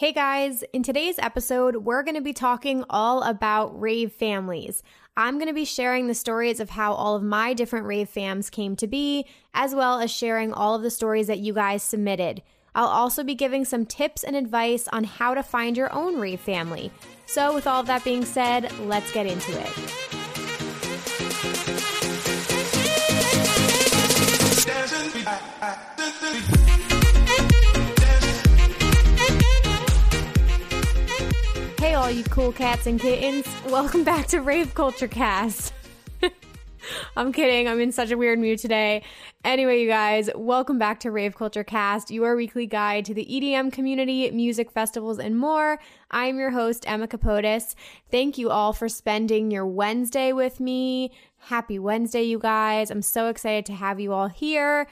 Hey guys, in today's episode, we're going to be talking all about rave families. I'm going to be sharing the stories of how all of my different rave fams came to be, as well as sharing all of the stories that you guys submitted. I'll also be giving some tips and advice on how to find your own rave family. So, with all of that being said, let's get into it. Hey, all you cool cats and kittens. Welcome back to Rave Culture Cast. I'm kidding. I'm in such a weird mood today. Anyway, you guys, welcome back to Rave Culture Cast, your weekly guide to the EDM community, music festivals, and more. I'm your host, Emma Kapotes. Thank you all for spending your Wednesday with me. Happy Wednesday, you guys. I'm so excited to have you all here.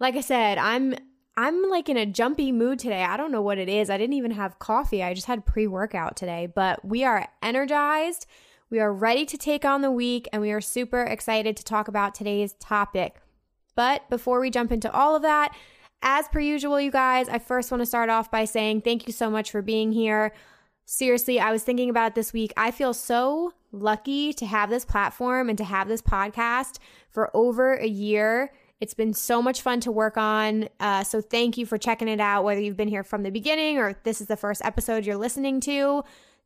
Like I said, I'm I'm like in a jumpy mood today. I don't know what it is. I didn't even have coffee. I just had pre workout today, but we are energized. We are ready to take on the week and we are super excited to talk about today's topic. But before we jump into all of that, as per usual, you guys, I first want to start off by saying thank you so much for being here. Seriously, I was thinking about it this week. I feel so lucky to have this platform and to have this podcast for over a year it's been so much fun to work on. Uh, so thank you for checking it out, whether you've been here from the beginning or this is the first episode you're listening to.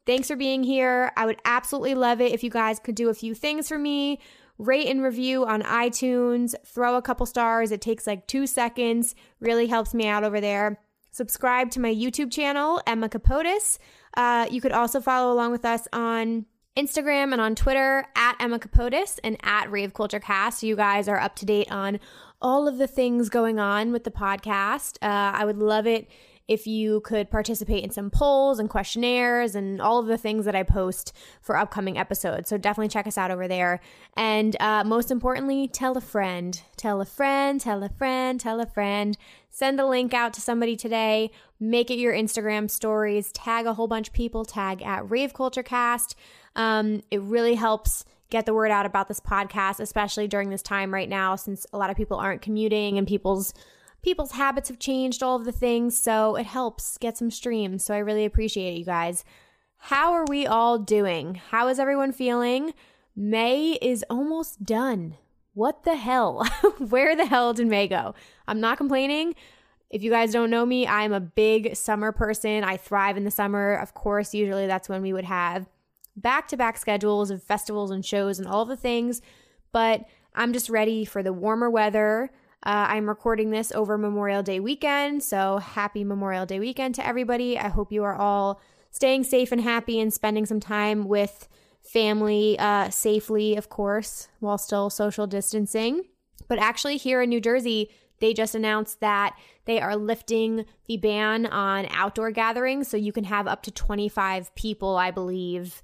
Thanks for being here. I would absolutely love it if you guys could do a few things for me. Rate and review on iTunes, throw a couple stars. It takes like two seconds, really helps me out over there. Subscribe to my YouTube channel, Emma Kapotes. Uh, you could also follow along with us on Instagram and on Twitter at Emma Kapotes and at Rave Culture Cast. You guys are up to date on all of the things going on with the podcast. Uh, I would love it if you could participate in some polls and questionnaires and all of the things that I post for upcoming episodes. So definitely check us out over there. And uh, most importantly, tell a friend. Tell a friend, tell a friend, tell a friend. Send a link out to somebody today. Make it your Instagram stories. Tag a whole bunch of people. Tag at Rave Culture Cast. Um, it really helps get the word out about this podcast, especially during this time right now, since a lot of people aren't commuting and people's people's habits have changed, all of the things. So it helps get some streams. So I really appreciate it, you guys. How are we all doing? How is everyone feeling? May is almost done. What the hell? Where the hell did May go? I'm not complaining. If you guys don't know me, I'm a big summer person. I thrive in the summer. Of course, usually that's when we would have back to back schedules of festivals and shows and all the things, but I'm just ready for the warmer weather. Uh, I'm recording this over Memorial Day weekend, so happy Memorial Day weekend to everybody. I hope you are all staying safe and happy and spending some time with family uh, safely, of course, while still social distancing. But actually, here in New Jersey, they just announced that they are lifting the ban on outdoor gatherings. So you can have up to 25 people, I believe,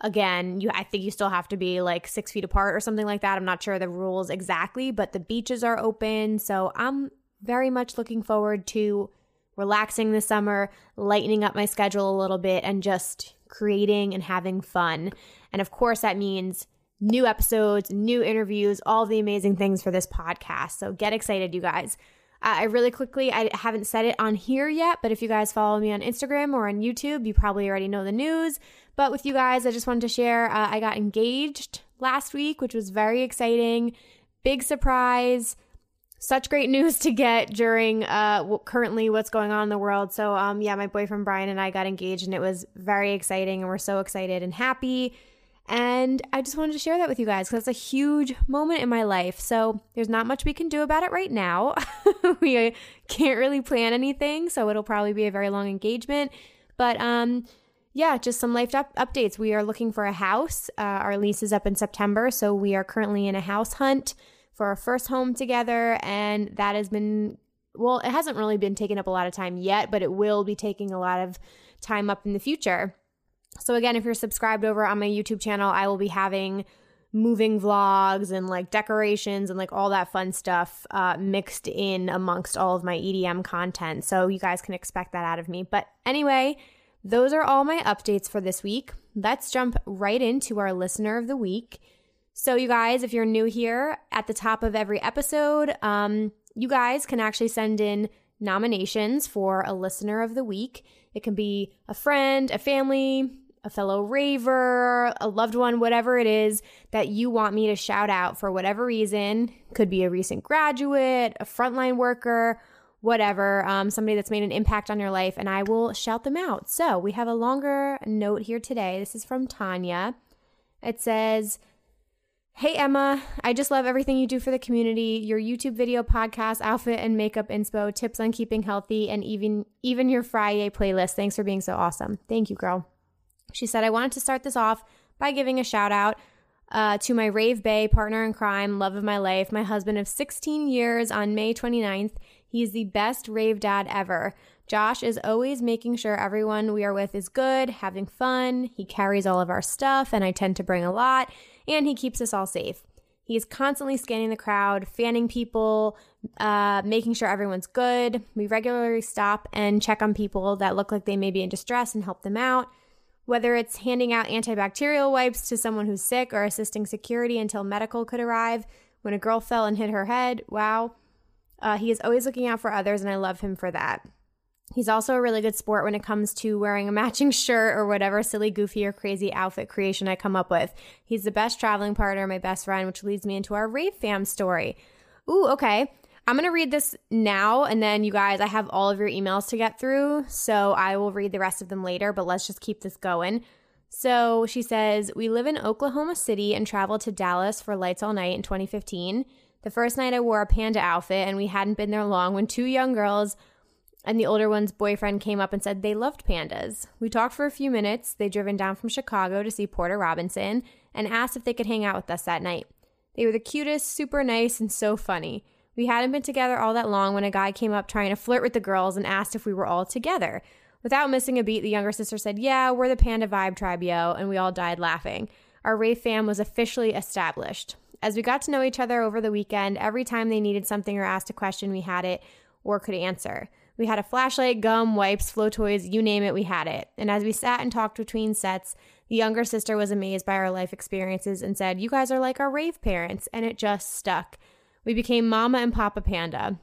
again you i think you still have to be like six feet apart or something like that i'm not sure the rules exactly but the beaches are open so i'm very much looking forward to relaxing this summer lightening up my schedule a little bit and just creating and having fun and of course that means new episodes new interviews all the amazing things for this podcast so get excited you guys uh, I really quickly, I haven't said it on here yet, but if you guys follow me on Instagram or on YouTube, you probably already know the news. But with you guys, I just wanted to share uh, I got engaged last week, which was very exciting. Big surprise. Such great news to get during uh, currently what's going on in the world. So, um, yeah, my boyfriend Brian and I got engaged, and it was very exciting, and we're so excited and happy. And I just wanted to share that with you guys because it's a huge moment in my life. So there's not much we can do about it right now. we can't really plan anything, so it'll probably be a very long engagement. But um, yeah, just some life up- updates. We are looking for a house. Uh, our lease is up in September, so we are currently in a house hunt for our first home together, and that has been well, it hasn't really been taking up a lot of time yet, but it will be taking a lot of time up in the future. So again, if you're subscribed over on my YouTube channel, I will be having moving vlogs and like decorations and like all that fun stuff uh, mixed in amongst all of my EDM content. So you guys can expect that out of me. But anyway, those are all my updates for this week. Let's jump right into our listener of the week. So, you guys, if you're new here, at the top of every episode, um, you guys can actually send in nominations for a listener of the week. It can be a friend, a family, a fellow raver, a loved one, whatever it is that you want me to shout out for whatever reason. Could be a recent graduate, a frontline worker, whatever, um, somebody that's made an impact on your life, and I will shout them out. So we have a longer note here today. This is from Tanya. It says, Hey Emma, I just love everything you do for the community. Your YouTube video, podcast, outfit and makeup inspo, tips on keeping healthy, and even even your Friday playlist. Thanks for being so awesome. Thank you, girl. She said, I wanted to start this off by giving a shout out uh, to my Rave Bay partner in crime, love of my life, my husband of 16 years on May 29th. He's the best rave dad ever. Josh is always making sure everyone we are with is good, having fun. He carries all of our stuff, and I tend to bring a lot, and he keeps us all safe. He is constantly scanning the crowd, fanning people, uh, making sure everyone's good. We regularly stop and check on people that look like they may be in distress and help them out. Whether it's handing out antibacterial wipes to someone who's sick or assisting security until medical could arrive. When a girl fell and hit her head, wow. Uh, he is always looking out for others, and I love him for that. He's also a really good sport when it comes to wearing a matching shirt or whatever silly, goofy, or crazy outfit creation I come up with. He's the best traveling partner, my best friend, which leads me into our Rave Fam story. Ooh, okay. I'm going to read this now, and then you guys, I have all of your emails to get through, so I will read the rest of them later, but let's just keep this going. So she says, We live in Oklahoma City and traveled to Dallas for Lights All Night in 2015. The first night I wore a panda outfit, and we hadn't been there long when two young girls and the older one's boyfriend came up and said they loved pandas. We talked for a few minutes. They'd driven down from Chicago to see Porter Robinson and asked if they could hang out with us that night. They were the cutest, super nice, and so funny. We hadn't been together all that long when a guy came up trying to flirt with the girls and asked if we were all together. Without missing a beat, the younger sister said, Yeah, we're the Panda Vibe Tribe, yo, and we all died laughing. Our Rave fam was officially established. As we got to know each other over the weekend, every time they needed something or asked a question, we had it or could answer. We had a flashlight, gum, wipes, flow toys, you name it, we had it. And as we sat and talked between sets, the younger sister was amazed by our life experiences and said, You guys are like our rave parents. And it just stuck. We became Mama and Papa Panda.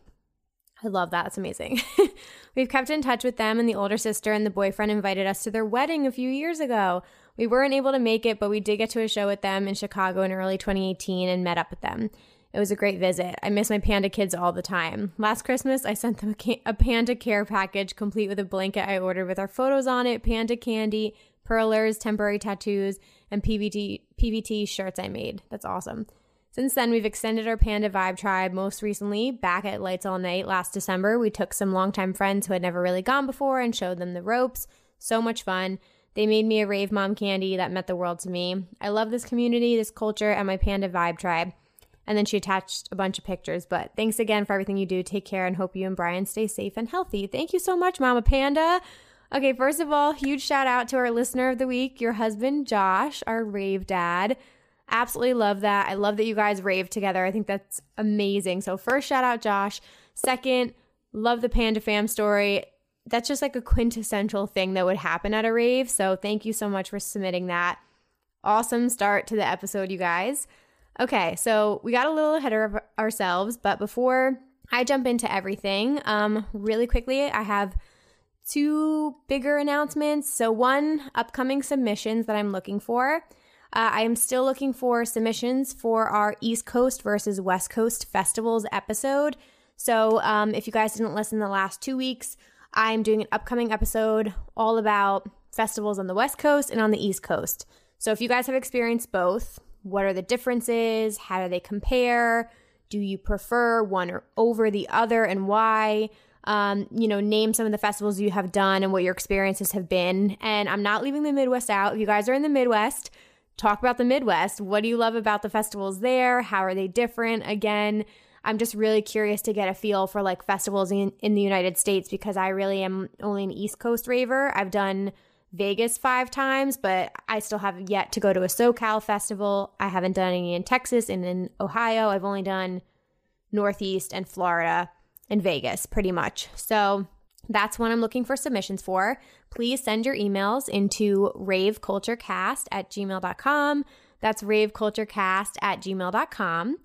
I love that. It's amazing. We've kept in touch with them, and the older sister and the boyfriend invited us to their wedding a few years ago. We weren't able to make it, but we did get to a show with them in Chicago in early 2018 and met up with them. It was a great visit. I miss my panda kids all the time. Last Christmas, I sent them a, a, panda care package complete with a blanket I ordered with our photos on it, panda candy, perlers, temporary tattoos, and PVT, PVT shirts I made. That's awesome. Since then, we've extended our Panda Vibe tribe. Most recently, back at Lights All Night last December, we took some longtime friends who had never really gone before and showed them the ropes. So much fun. They made me a rave mom kandi that meant the world to me. I love this community, this culture, and my Panda Vibe tribe. And then she attached a bunch of pictures. But thanks again for everything you do. Take care and hope you and Brian stay safe and healthy. Thank you so much, Mama Panda. Okay, first of all, huge shout out to our listener of the week, your husband, Josh, our rave dad. Absolutely love that. I love that you guys rave together. I think that's amazing. So, first, shout out Josh. Second, love the Panda Fam story that's just like a quintessential thing that would happen at a rave. So thank you so much for submitting that. Awesome start to the episode, you guys. Okay, so we got a little ahead of ourselves, but before I jump into everything, um, really quickly, I have two bigger announcements. So, one, upcoming submissions that I'm looking for. Uh, I am still looking for submissions for our East Coast versus West Coast festivals episode. So, um, if you guys didn't listen the last two weeks, I'm doing an upcoming episode all about festivals on the West Coast and on the East Coast. So if you guys have experienced both, what are the differences? How do they compare? Do you prefer one or over the other and why? Um, you know, name some of the festivals you have done and what your experiences have been. And I'm not leaving the Midwest out. If you guys are in the Midwest, talk about the Midwest. What do you love about the festivals there? How are they different? Again, I'm just really curious to get a feel for like festivals in, in the United States because I really am only an East Coast raver. I've done Vegas five times, but I still have yet to go to a SoCal festival. I haven't done any in Texas and in Ohio. I've only done Northeast and Florida and Vegas pretty much. So that's what I'm looking for submissions for. Please send your emails into raveculturecast at gmail.com. That's raveculturecast at gmail.com.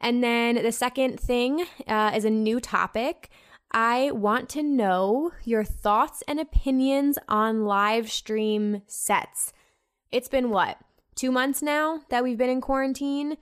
And then the second thing uh, is a new topic. I want to know your thoughts and opinions on live stream sets. It's been what, two months now that we've been in quarantine?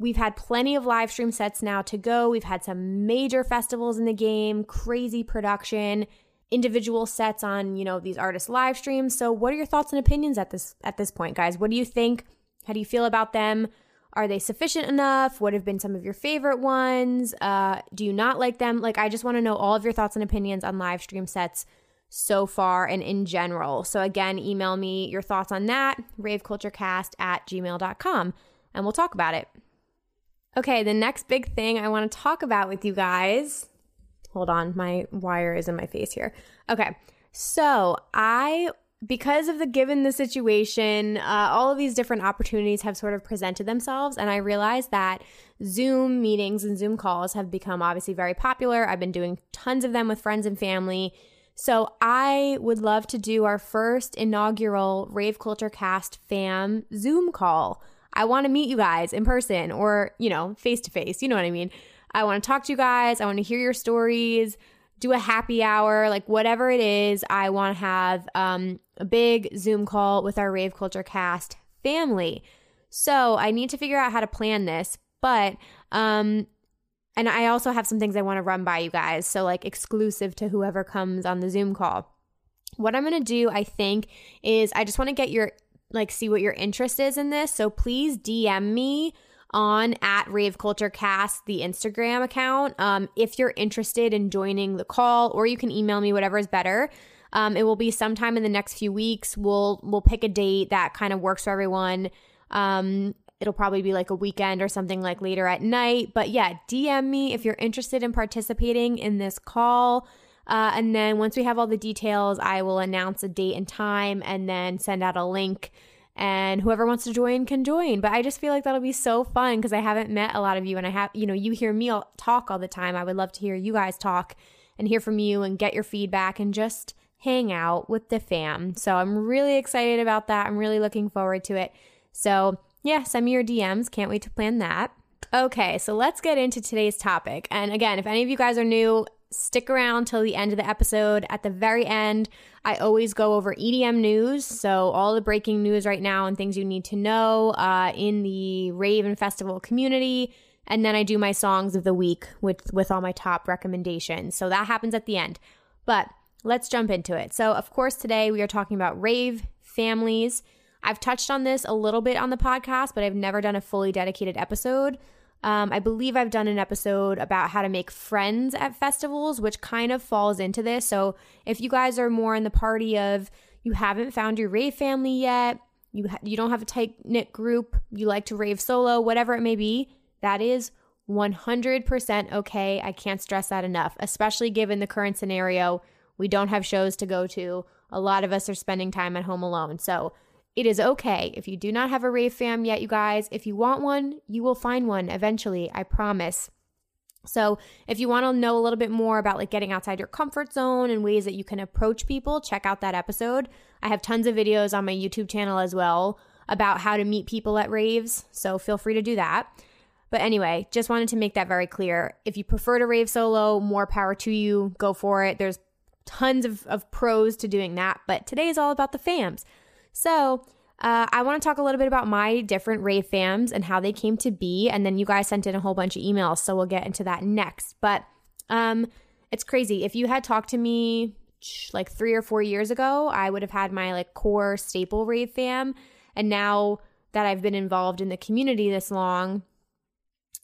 We've had plenty of live stream sets now to go. We've had some major festivals in the game, crazy production, individual sets on, you know, these artists live streams. So what are your thoughts and opinions at this at this point, guys? What do you think? How do you feel about them? Are they sufficient enough? What have been some of your favorite ones? Uh, do you not like them? Like, I just want to know all of your thoughts and opinions on live stream sets so far and in general. So, again, email me your thoughts on that, raveculturecast at gmail.com, and we'll talk about it. Okay, the next big thing I want to talk about with you guys. Hold on, my wire is in my face here. Okay, so I because of the given the situation, uh, all of these different opportunities have sort of presented themselves. And I realized that Zoom meetings and Zoom calls have become obviously very popular. I've been doing tons of them with friends and family. So I would love to do our first inaugural Rave Culture Cast fam Zoom call. I want to meet you guys in person or, you know, face to face. You know what I mean? I want to talk to you guys. I want to hear your stories do a happy hour, like whatever it is. I want to have um, a big Zoom call with our Rave Culture cast family. So I need to figure out how to plan this, but um, and I also have some things I want to run by you guys. So like exclusive to whoever comes on the Zoom call. What I'm going to do, I think, is I just want to get your like see what your interest is in this. So please DM me on at Rave Culture Cast, the Instagram account. Um, if you're interested in joining the call, or you can email me, whatever is better. Um, it will be sometime in the next few weeks. We'll we'll pick a date that kind of works for everyone. Um, it'll probably be like a weekend or something like later at night. But yeah, DM me if you're interested in participating in this call. Uh, and then once we have all the details, I will announce a date and time and then send out a link and whoever wants to join can join. But I just feel like that'll be so fun because I haven't met a lot of you and I have, you know, you hear me talk all the time. I would love to hear you guys talk and hear from you and get your feedback and just hang out with the fam. So I'm really excited about that. I'm really looking forward to it. So, yeah, send me your DMs. Can't wait to plan that. Okay, so let's get into today's topic. And again, if any of you guys are new, stick around till the end of the episode. At the very end, I always go over EDM news. So, all the breaking news right now and things you need to know uh, in the rave and festival community. And then I do my songs of the week with, with all my top recommendations. So, that happens at the end. But let's jump into it. So, of course, today we are talking about rave families. I've touched on this a little bit on the podcast, but I've never done a fully dedicated episode. Um, I believe I've done an episode about how to make friends at festivals, which kind of falls into this. So if you guys are more in the party of you haven't found your rave family yet, you ha- you don't have a tight knit group, you like to rave solo, whatever it may be, that is 100% okay. I can't stress that enough, especially given the current scenario. We don't have shows to go to. A lot of us are spending time at home alone. So it is okay if you do not have a rave fam yet, you guys. If you want one, you will find one eventually, I promise. So, if you want to know a little bit more about like getting outside your comfort zone and ways that you can approach people, check out that episode. I have tons of videos on my YouTube channel as well about how to meet people at raves, so feel free to do that. But anyway, just wanted to make that very clear. If you prefer to rave solo, more power to you, go for it. There's tons of, of pros to doing that, but today is all about the fams. So, uh, I want to talk a little bit about my different rave fams and how they came to be. And then you guys sent in a whole bunch of emails. So we'll get into that next. But um, it's crazy. If you had talked to me like three or four years ago, I would have had my like core staple rave fam. And now that I've been involved in the community this long,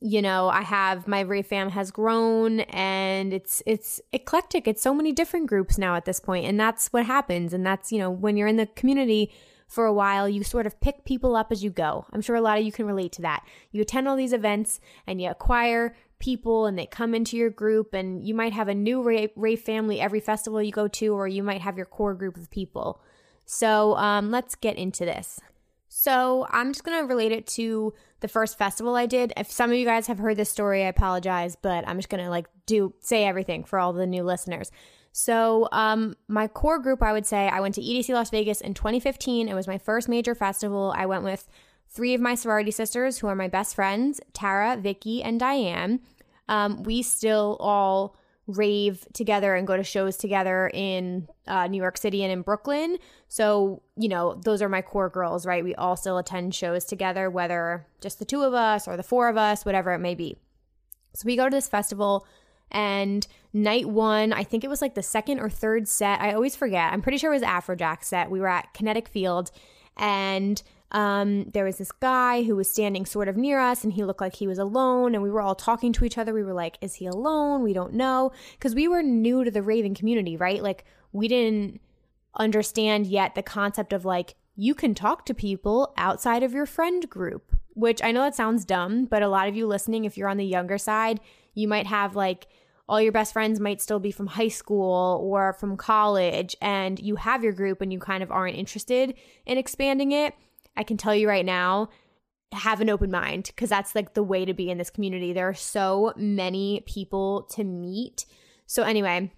you know, I have my rave fam has grown and it's it's eclectic. It's so many different groups now at this point, and that's what happens. And that's you know when you're in the community for a while, you sort of pick people up as you go. I'm sure a lot of you can relate to that. You attend all these events and you acquire people and they come into your group and you might have a new rave, rave family every festival you go to or you might have your core group of people. So um, let's get into this. So I'm just going to relate it to the first festival I did. If some of you guys have heard this story, I apologize, but I'm just to like do say everything for all the new listeners. So, um, my core group, I would say, I went to EDC Las Vegas in 2015. It was my first major festival. I went with three of my sorority sisters, who are my best friends Tara, Vicky, and Diane. Um, we still all rave together and go to shows together in uh, New York City and in Brooklyn. So, you know, those are my core girls, right? We all still attend shows together, whether just the two of us or the four of us, whatever it may be. So we go to this festival and night one, I think it was like the second or third set. I always forget. I'm pretty sure it was Afrojack set. We were at Kinetic Field and um, there was this guy who was standing sort of near us and he looked like he was alone and we were all talking to each other. We were like, is he alone? We don't know. Because we were new to the raving community, right? Like we didn't understand yet the concept of like, you can talk to people outside of your friend group, which I know that sounds dumb, but a lot of you listening, if you're on the younger side, you might have like all your best friends might still be from high school or from college, and you have your group and you kind of aren't interested in expanding it. I can tell you right now, have an open mind because that's like the way to be in this community. There are so many people to meet. So, anyway,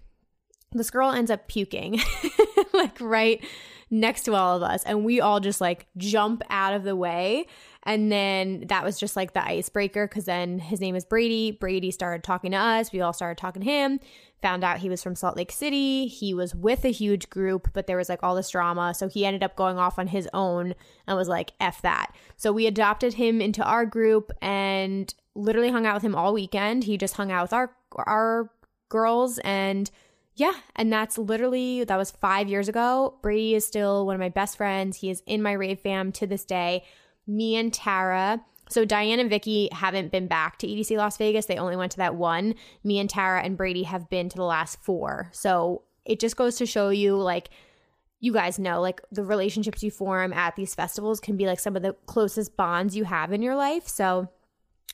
this girl ends up puking like right next to all of us, and we all just like jump out of the way and then that was just like the icebreaker because then his name is Brady. Brady started talking to us. We all started talking to him. Found out he was from Salt Lake City. He was with a huge group, but there was like all this drama. So he ended up going off on his own and was like, F that. So we adopted him into our group and literally hung out with him all weekend. He just hung out with our our girls and yeah, and that's literally that was 5 years ago. Brady is still one of my best friends. He is in my rave fam to this day me and Tara. So Diane and Vicky haven't been back to EDC Las Vegas. They only went to that one. Me and Tara and Brady have been to the last four. So it just goes to show you like you guys know like the relationships you form at these festivals can be like some of the closest bonds you have in your life. So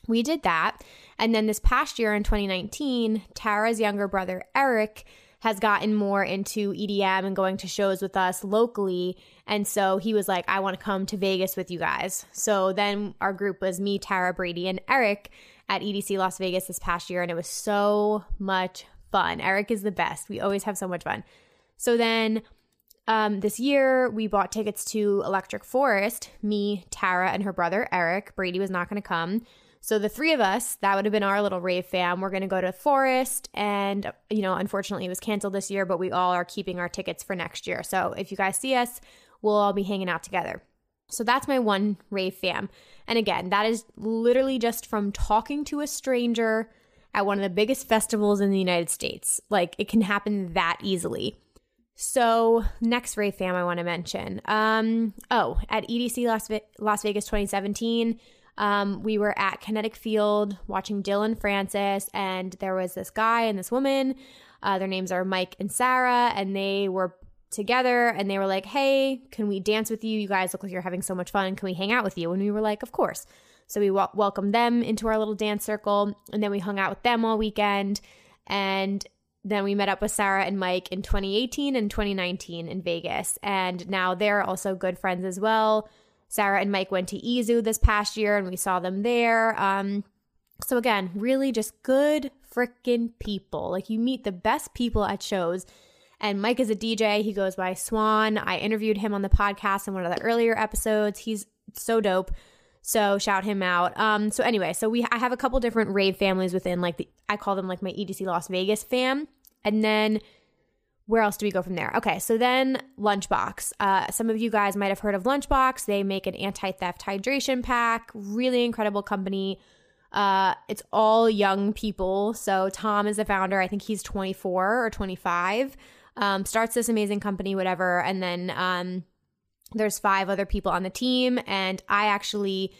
we did that. And then this past year in 2019, Tara's younger brother Eric has gotten more into EDM and going to shows with us locally. And so he was like, I want to come to Vegas with you guys. So then our group was me, Tara, Brady, and Eric at EDC Las Vegas this past year. And it was so much fun. Eric is the best. We always have so much fun. So then um, this year, we bought tickets to Electric Forest, me, Tara, and her brother, Eric. Brady was not going to come. So the three of us, that would have been our little rave fam. We're going to go to Forest and you know, unfortunately it was canceled this year, but we all are keeping our tickets for next year. So if you guys see us, we'll all be hanging out together. So that's my one rave fam. And again, that is literally just from talking to a stranger at one of the biggest festivals in the United States. Like it can happen that easily. So, next rave fam I want to mention. Um, oh, at EDC Las, Ve- Las Vegas 2017, um, we were at Kinetic Field watching Dillon Francis, and there was this guy and this woman. Uh, their names are Mike and Sarah, and they were together and they were like, Hey, can we dance with you? You guys look like you're having so much fun. Can we hang out with you? And we were like, Of course. So we w- welcomed them into our little dance circle, and then we hung out with them all weekend. And then we met up with Sarah and Mike in 2018 and 2019 in Vegas. And now they're also good friends as well. Sarah and Mike went to EZoo this past year and we saw them there. Um, so again, really just good freaking people. Like you meet the best people at shows. And Mike is a DJ. He goes by Swan. I interviewed him on the podcast in one of the earlier episodes. He's so dope. So shout him out. Um, so anyway, so we I have a couple different rave families within like the I call them like my EDC Las Vegas fam. And then where else do we go from there? Okay, so then Lunchbox. Uh, some of you guys might have heard of Lunchbox. They make an anti theft hydration pack, really incredible company. Uh, it's all young people. So Tom is the founder. I think he's 24 or 25. Um, starts this amazing company, whatever. And then um, there's five other people on the team. And I actually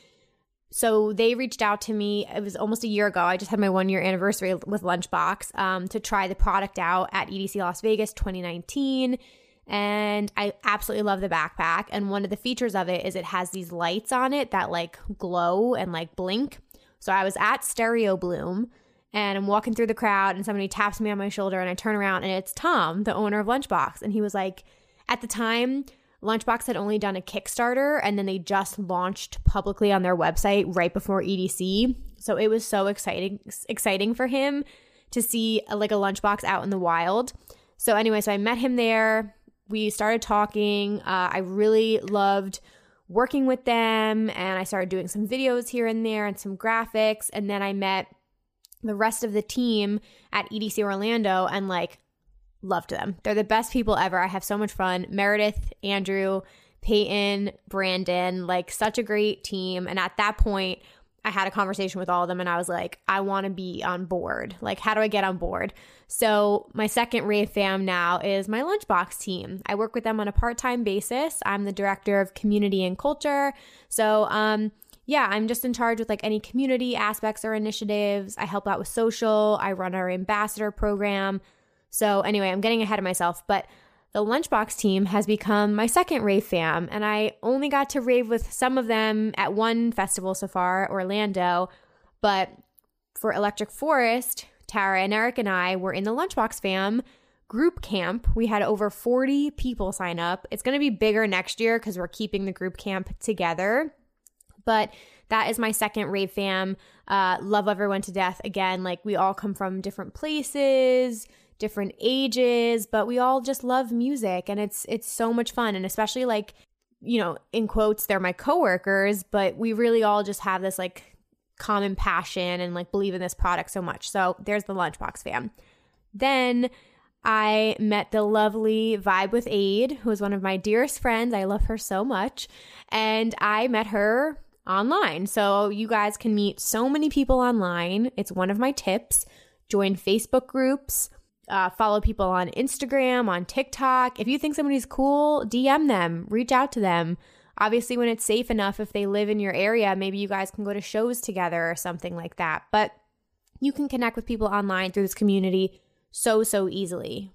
so they reached out to me. It was almost a year ago. I just had my one year anniversary with Lunchbox um, to try the product out at EDC Las Vegas 2019. And I absolutely love the backpack. And one of the features of it is it has these lights on it that like glow and like blink. So I was at Stereo Bloom and I'm walking through the crowd and somebody taps me on my shoulder and I turn around and it's Tom, the owner of Lunchbox. And he was like, at the time, Lunchbox had only done a Kickstarter and then they just launched publicly on their website right before EDC. So it was so exciting exciting for him to see a, like a lunchbox out in the wild. So anyway, so I met him there. We started talking. Uh, I really loved working with them and I started doing some videos here and there and some graphics. And then I met the rest of the team at EDC Orlando and like loved them. They're the best people ever. I have so much fun. Meredith, Andrew, Peyton, Brandon, like such a great team. And at that point, I had a conversation with all of them and I was like, I want to be on board. Like, how do I get on board? So, my second Rave fam now is my Lunchbox team. I work with them on a part time basis. I'm the director of community and culture. So, um, yeah, I'm just in charge with like any community aspects or initiatives. I help out with social. I run our ambassador program. So, anyway, I'm getting ahead of myself, but the Lunchbox team has become my second rave fam, and I only got to rave with some of them at one festival so far, Orlando. But for Electric Forest, Tara and Eric and I were in the Lunchbox fam group camp. We had over 40 people sign up. It's going to be bigger next year because we're keeping the group camp together. But that is my second rave fam. Uh, love everyone to death. Again, like we all come from different places different ages, but we all just love music and it's it's so much fun and especially like you know, in quotes, they're my coworkers, but we really all just have this like common passion and like believe in this product so much. So there's the Lunchbox fam. Then I met the lovely Vibe with Aid, who is one of my dearest friends. I love her so much. And I met her online. So you guys can meet so many people online. It's one of my tips. Join Facebook groups, uh, follow people on Instagram, on TikTok. If you think somebody's cool, DM them, reach out to them. Obviously, when it's safe enough, if they live in your area, maybe you guys can go to shows together or something like that. But you can connect with people online through this community so, so easily.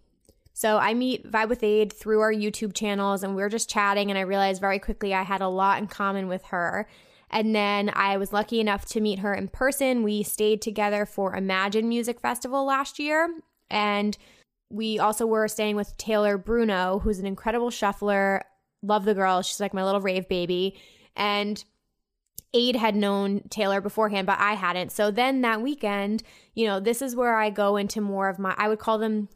So I meet Vibe with Aid through our YouTube channels, and we are just chatting. And I realized very quickly I had a lot in common with her. And then I was lucky enough to meet her in person. We stayed together for Imagine Music Festival last year, and we also were staying with Taylor Bruno, who's an incredible shuffler. Love the girl. She's like my little rave baby. And Aid had known Taylor beforehand, but I hadn't. So then that weekend, you know, this is where I go into more of my, I would call them,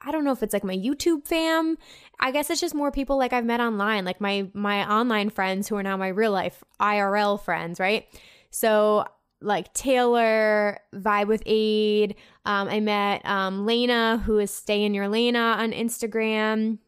I don't know if it's like my YouTube fam. I guess it's just more people like I've met online, like my my online friends who are now my real life IRL friends, right? So like Taylor, Vibe with Aid. Um, I met um, Lena, who is Stay in Your Lena on Instagram.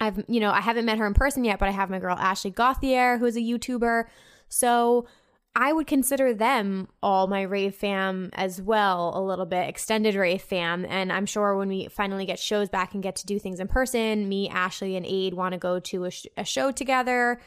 I've, you know, I haven't met her in person yet, but I have my girl Ashley Gauthier, who is a YouTuber. So I would consider them all my rave fam as well, a little bit extended rave fam. And I'm sure when we finally get shows back and get to do things in person, me, Ashley, and Aid want to go to a, sh- a show together.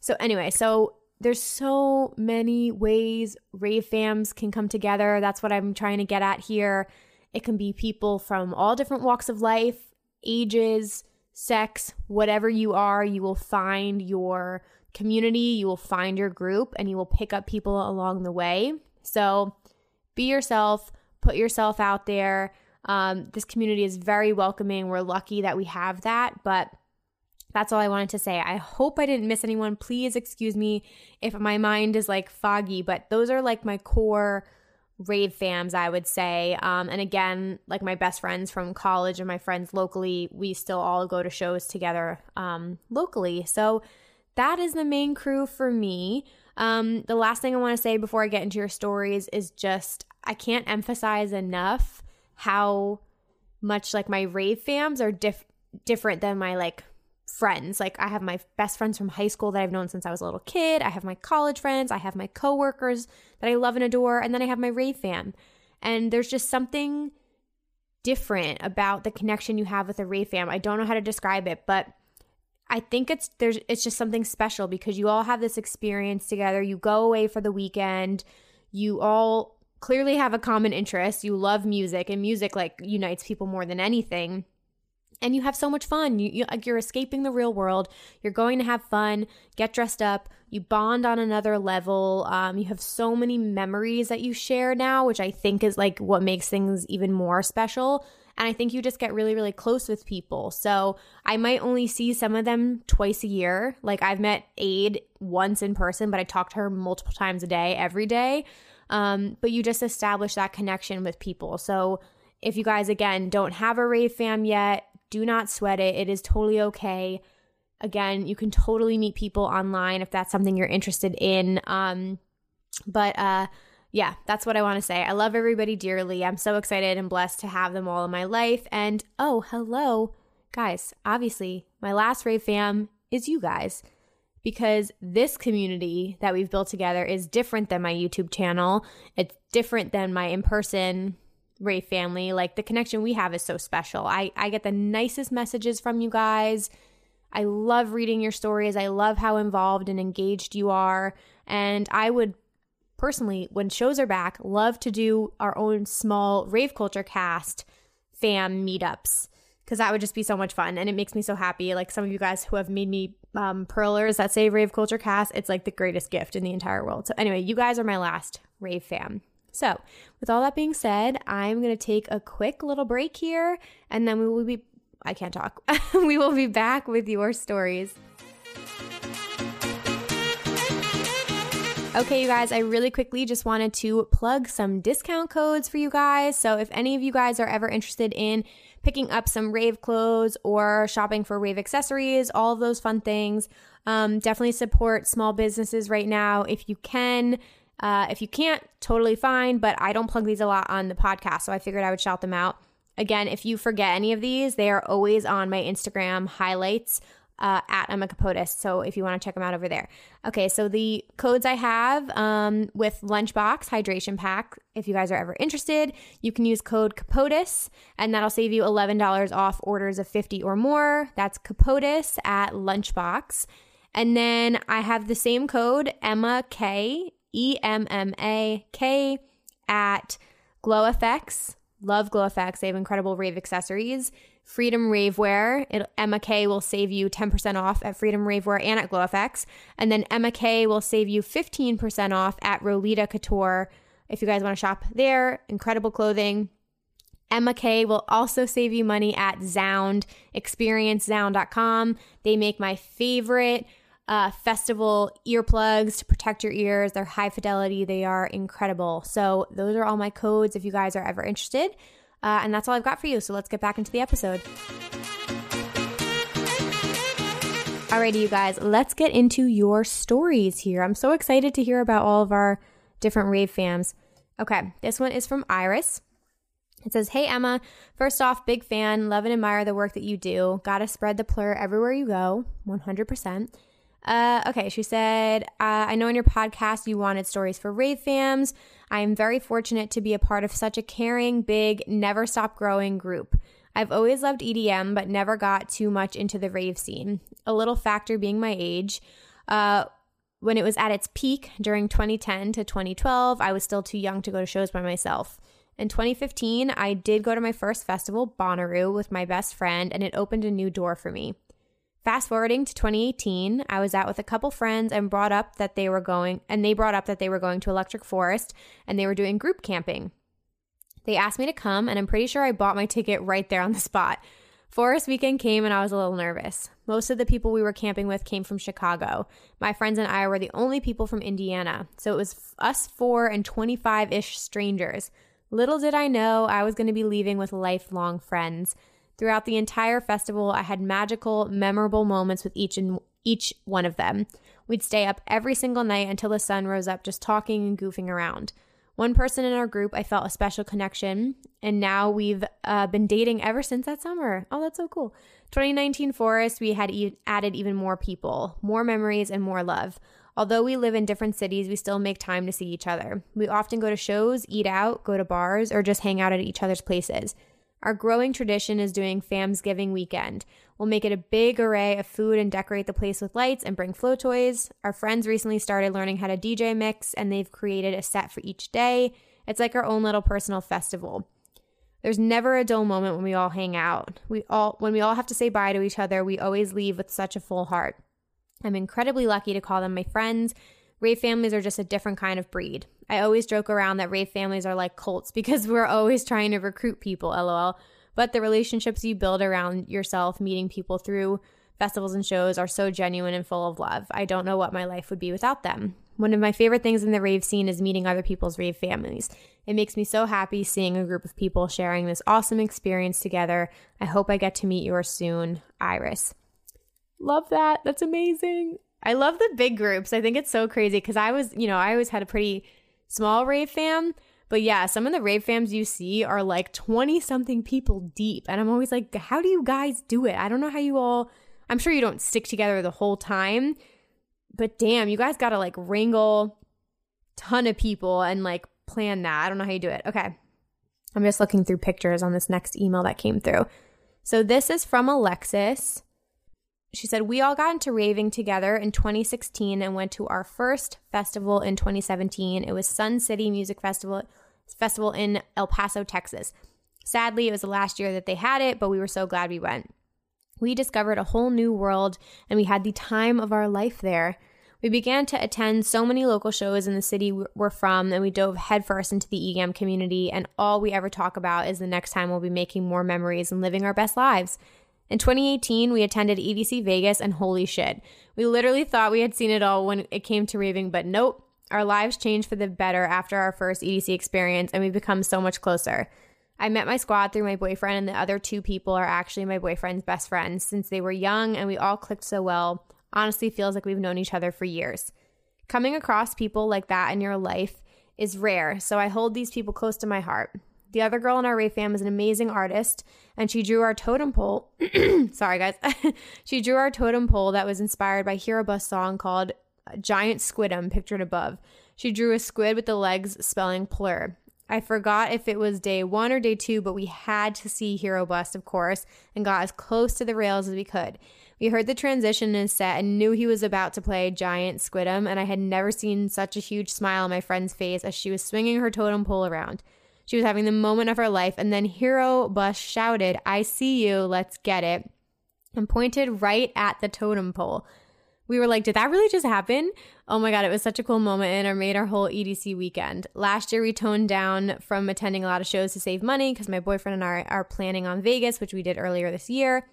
So, anyway, so there's so many ways rave fams can come together. That's what I'm trying to get at here. It can be people from all different walks of life, ages, sex, whatever you are, you will find your community, you will find your group, and you will pick up people along the way. So be yourself, put yourself out there. Um, this community is very welcoming. We're lucky that we have that, but that's all I wanted to say. I hope I didn't miss anyone. Please excuse me if my mind is like foggy, but those are like my core rave fams, I would say. Um, and again, like my best friends from college and my friends locally, we still all go to shows together um, locally. So that is the main crew for me. Um, the last thing I want to say before I get into your stories is just I can't emphasize enough how much like my rave fams are diff- different than my like friends. Like I have my best friends from high school that I've known since I was a little kid. I have my college friends. I have my coworkers that I love and adore. And then I have my rave fam. And there's just something different about the connection you have with a rave fam. I don't know how to describe it, but I think it's there's it's just something special because you all have this experience together. You go away for the weekend. You all clearly have a common interest. You love music and music like unites people more than anything and you have so much fun. You, you you're escaping the real world. You're going to have fun, get dressed up. You bond on another level. Um, you have so many memories that you share now, which I think is like what makes things even more special. And I think you just get really, really close with people. So I might only see some of them twice a year. Like I've met Aid once in person, but I talk to her multiple times a day, every day. Um, but you just establish that connection with people. So if you guys again don't have a rave fam yet do not sweat it. It is totally okay. Again, you can totally meet people online if that's something you're interested in. Um, but uh, yeah, that's what I want to say. I love everybody dearly. I'm so excited and blessed to have them all in my life. And oh, hello, guys. Obviously, my last rave fam is you guys because this community that we've built together is different than my YouTube channel. It's different than my in person rave family. Like the connection we have is so special. I, I get the nicest messages from you guys. I love reading your stories. I love how involved and engaged you are. And I would personally, when shows are back, love to do our own small rave culture cast fam meetups because that would just be so much fun. And it makes me so happy. Like some of you guys who have made me um, perlers that say rave culture cast, it's like the greatest gift in the entire world. So, anyway, you guys are my last rave fam. So, with all that being said, I'm going to take a quick little break here and then we will be, I can't talk. we will be back with your stories. Okay, you guys, I really quickly just wanted to plug some discount codes for you guys. So, if any of you guys are ever interested in picking up some rave clothes or shopping for rave accessories, all of those fun things, um, definitely support small businesses right now if you can. Uh, if you can't, totally fine, but I don't plug these a lot on the podcast, so I figured I would shout them out. Again, if you forget any of these, they are always on my Instagram highlights uh, at Emma Kapotes. So if you want to check them out over there. Okay, so the codes I have um, with Lunchbox Hydration Pack, if you guys are ever interested, you can use code Kapotes and that'll save you $11 off orders of 50 or more. That's Kapotes at Lunchbox. And then I have the same code, Emma K, E M M A K, at GloFX. Love GloFX. They have incredible rave accessories. Freedom Ravewear. It, Emma K will save you 10% off at Freedom Ravewear and at Glow GloFX. And then Emma K will save you 15% off at Rolita Couture if you guys want to shop there. Incredible clothing. Emma K will also save you money at Zound, experiencezound.com. They make my favorite uh, festival earplugs to protect your ears. They're high fidelity, they are incredible. So, those are all my codes if you guys are ever interested. Uh, and that's all I've got for you. So let's get back into the episode. Alrighty, you guys, let's get into your stories here. I'm so excited to hear about all of our different rave fams. Okay, this one is from Iris. It says, Hey Emma, first off, big fan, love and admire the work that you do. Gotta spread the plur everywhere you go, 100%. Uh, okay, she said, uh, I know in your podcast you wanted stories for rave fams. I am very fortunate to be a part of such a caring, big, never stop growing group. I've always loved EDM, but never got too much into the rave scene. A little factor being my age. Uh, when it was at its peak during 2010 to 2012, I was still too young to go to shows by myself. In 2015, I did go to my first festival, Bonnaroo, with my best friend, and it opened a new door for me. Fast forwarding to 2018, I was out with a couple friends and brought up that they were going, and they brought up that they were going to Electric Forest and they were doing group camping. They asked me to come, and I'm pretty sure I bought my ticket right there on the spot. Forest weekend came and I was a little nervous. Most of the people we were camping with came from Chicago. My friends and I were the only people from Indiana, so it was us four and 25 ish strangers. Little did I know I was going to be leaving with lifelong friends. Throughout the entire festival, I had magical, memorable moments with each and each one of them. We'd stay up every single night until the sun rose up, just talking and goofing around. One person in our group, I felt a special connection, and now we've uh, been dating ever since that summer. Oh, that's so cool. 2019 Forest, we had e- added even more people, more memories, and more love. Although we live in different cities, we still make time to see each other. We often go to shows, eat out, go to bars, or just hang out at each other's places. Our growing tradition is doing Famsgiving weekend. We'll make it a big array of food and decorate the place with lights and bring flow toys. Our friends recently started learning how to DJ mix and they've created a set for each day. It's like our own little personal festival. There's never a dull moment when we all hang out. We all when we all have to say bye to each other, we always leave with such a full heart. I'm incredibly lucky to call them my friends. Rave families are just a different kind of breed. I always joke around that rave families are like cults because we're always trying to recruit people, lol. But the relationships you build around yourself, meeting people through festivals and shows, are so genuine and full of love. I don't know what my life would be without them. One of my favorite things in the rave scene is meeting other people's rave families. It makes me so happy seeing a group of people sharing this awesome experience together. I hope I get to meet yours soon, Iris. Love that. That's amazing. I love the big groups. I think it's so crazy because I was, you know, I always had a pretty small rave fam. But yeah, some of the rave fams you see are like 20 something people deep. And I'm always like, how do you guys do it? I don't know how you all, I'm sure you don't stick together the whole time, but damn, you guys got to like wrangle ton of people and like plan that. I don't know how you do it. Okay. I'm just looking through pictures on this next email that came through. So this is from Alexis. She said, We all got into raving together in 2016 and went to our first festival in 2017. It was Sun City Music Festival, Festival in El Paso, Texas. Sadly, it was the last year that they had it, but we were so glad we went. We discovered a whole new world and we had the time of our life there. We began to attend so many local shows in the city we're from, and we dove headfirst into the EGAM community. And all we ever talk about is the next time we'll be making more memories and living our best lives. In 2018, we attended EDC Vegas, and holy shit, we literally thought we had seen it all when it came to raving, but nope. Our lives changed for the better after our first EDC experience, and we've become so much closer. I met my squad through my boyfriend, and the other two people are actually my boyfriend's best friends since they were young and we all clicked so well. Honestly, feels like we've known each other for years. Coming across people like that in your life is rare, so I hold these people close to my heart. The other girl in our Ray fam is an amazing artist, and she drew our totem pole. sorry, guys. she drew our totem pole that was inspired by Herobust song called uh, Giant Squidum, pictured above. She drew a squid with the legs spelling plur. I forgot if it was day one or day two, but we had to see Herobust, of course, and got as close to the rails as we could. We heard the transition in his set and knew he was about to play Giant Squidum, and I had never seen such a huge smile on my friend's face as she was swinging her totem pole around. She was having the moment of her life, and then Herobust shouted, I see you, let's get it, and pointed right at the totem pole. We were like, did that really just happen? Oh my God, it was such a cool moment and it made our whole EDC weekend. Last year, we toned down from attending a lot of shows to save money because my boyfriend and I are planning on Vegas, which we did earlier this year.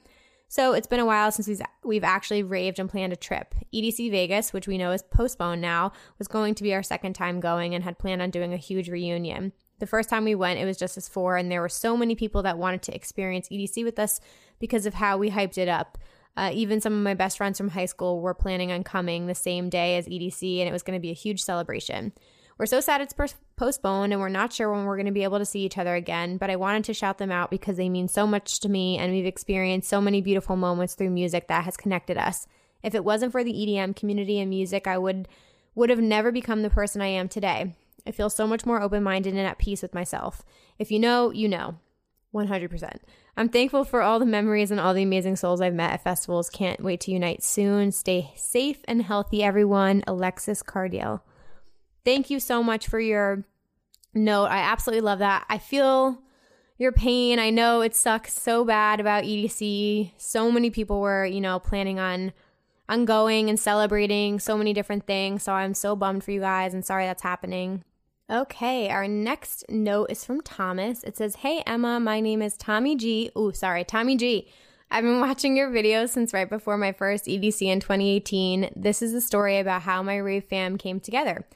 So it's been a while since we've, we've actually raved and planned a trip. EDC Vegas, which we know is postponed now, was going to be our second time going and had planned on doing a huge reunion. The first time we went, it was just us four, and there were so many people that wanted to experience EDC with us because of how we hyped it up. Uh, even some of my best friends from high school were planning on coming the same day as EDC, and it was going to be a huge celebration. We're so sad it's postponed, and we're not sure when we're going to be able to see each other again, but I wanted to shout them out because they mean so much to me, and we've experienced so many beautiful moments through music that has connected us. If it wasn't for the EDM community and music, I would would have never become the person I am today. I feel so much more open minded and at peace with myself. If you know, you know. 100%. I'm thankful for all the memories and all the amazing souls I've met at festivals. Can't wait to unite soon. Stay safe and healthy, everyone. Alexis Cardiel. Thank you so much for your note. I absolutely love that. I feel your pain. I know it sucks so bad about EDC. So many people were, you know, planning on on going and celebrating so many different things. So I'm so bummed for you guys and sorry that's happening. Okay, our next note is from Thomas. It says, Hey Emma, my name is Tommy G. Oh, sorry, Tommy G. I've been watching your videos since right before my first EDC in 2018. This is a story about how my rave fam came together.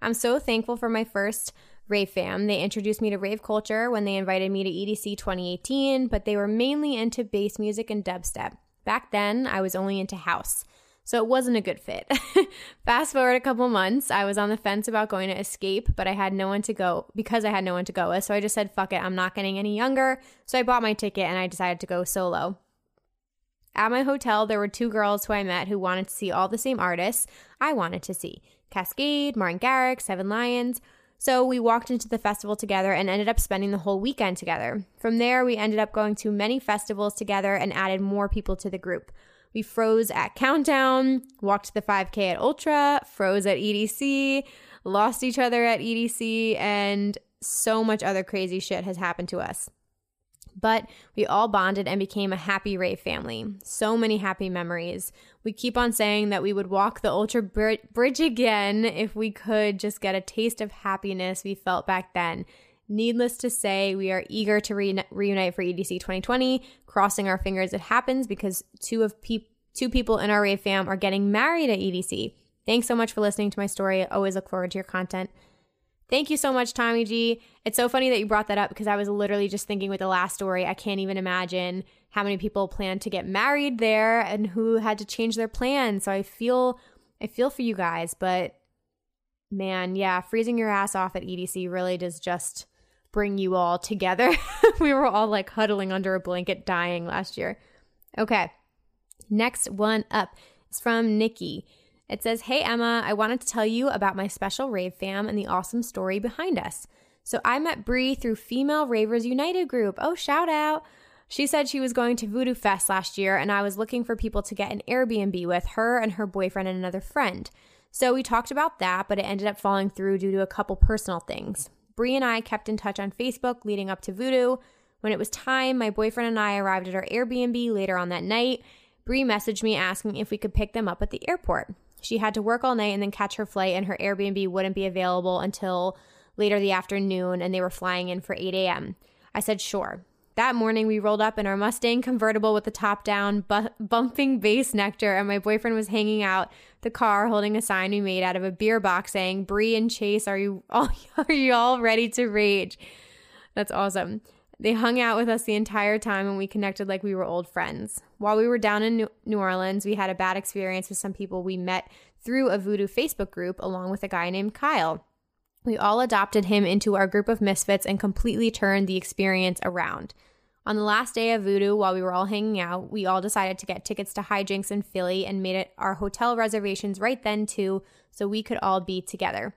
I'm so thankful for my first rave fam. They introduced me to rave culture when they invited me to EDC 2018, but they were mainly into bass music and dubstep. Back then, I was only into house. So it wasn't a good fit. Fast forward a couple months, I was on the fence about going to Escape, but I had no one to go because I had no one to go with. So I just said, fuck it, I'm not getting any younger. So I bought my ticket and I decided to go solo. At my hotel, there were two girls who I met who wanted to see all the same artists I wanted to see Kaskade, Martin Garrix, Seven Lions. So we walked into the festival together and ended up spending the whole weekend together. From there, we ended up going to many festivals together and added more people to the group. We froze at Countdown, walked the 5K at Ultra, froze at EDC, lost each other at EDC, and so much other crazy shit has happened to us. But we all bonded and became a happy rave family. So many happy memories. We keep on saying that we would walk the Ultra Bridge again if we could just get a taste of happiness we felt back then. Needless to say, we are eager to re- reunite for EDC 2020, crossing our fingers it happens because two of pe- two people in our rave fam are getting married at EDC. Thanks so much for listening to my story. Always look forward to your content. Thank you so much, Tommy G. It's so funny that you brought that up because I was literally just thinking with the last story, I can't even imagine how many people plan to get married there and who had to change their plans. So I feel I feel for you guys, but Man, yeah, freezing your ass off at EDC really does just bring you all together. we were all like huddling under a blanket dying last year. Okay. Next one up is from Nikki. It says, Hey Emma, I wanted to tell you about my special rave fam and the awesome story behind us. So I met Bree through Female Ravers United group. Oh, shout out. She said she was going to Voodoo Fest last year, and I was looking for people to get an Airbnb with her and her boyfriend and another friend. So we talked about that, but it ended up falling through due to a couple personal things. Bree and I kept in touch on Facebook leading up to Voodoo. When it was time, my boyfriend and I arrived at our Airbnb later on that night. Bree messaged me asking if we could pick them up at the airport. She had to work all night and then catch her flight, and her Airbnb wouldn't be available until later the afternoon, and they were flying in for 8 a.m. I said, sure. That morning, we rolled up in our Mustang convertible with the top down, bu- bumping Bassnectar, and my boyfriend was hanging out the car holding a sign we made out of a beer box saying, Bree and Chase, are you all, are you all ready to rage? That's awesome. They hung out with us the entire time and we connected like we were old friends. While we were down in New Orleans, we had a bad experience with some people we met through a voodoo Facebook group along with a guy named Kyle. We all adopted him into our group of misfits and completely turned the experience around. On the last day of Voodoo, while we were all hanging out, we all decided to get tickets to HiJinx in Philly and made it our hotel reservations right then too, so we could all be together.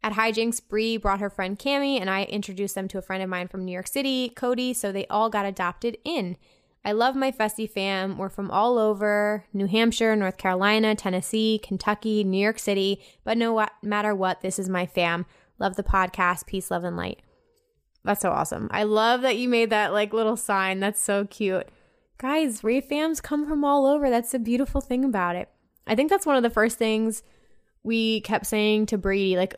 At HiJinx, Bree brought her friend Cami, and I introduced them to a friend of mine from New York City, Cody, so they all got adopted in. I love my Festi fam. We're from all over New Hampshire, North Carolina, Tennessee, Kentucky, New York City, but no matter what, this is my fam. Love the podcast. Peace, love, and light. That's so awesome. I love that you made that like little sign. That's so cute. Guys, fams come from all over. That's the beautiful thing about it. I think that's one of the first things we kept saying to Brady, like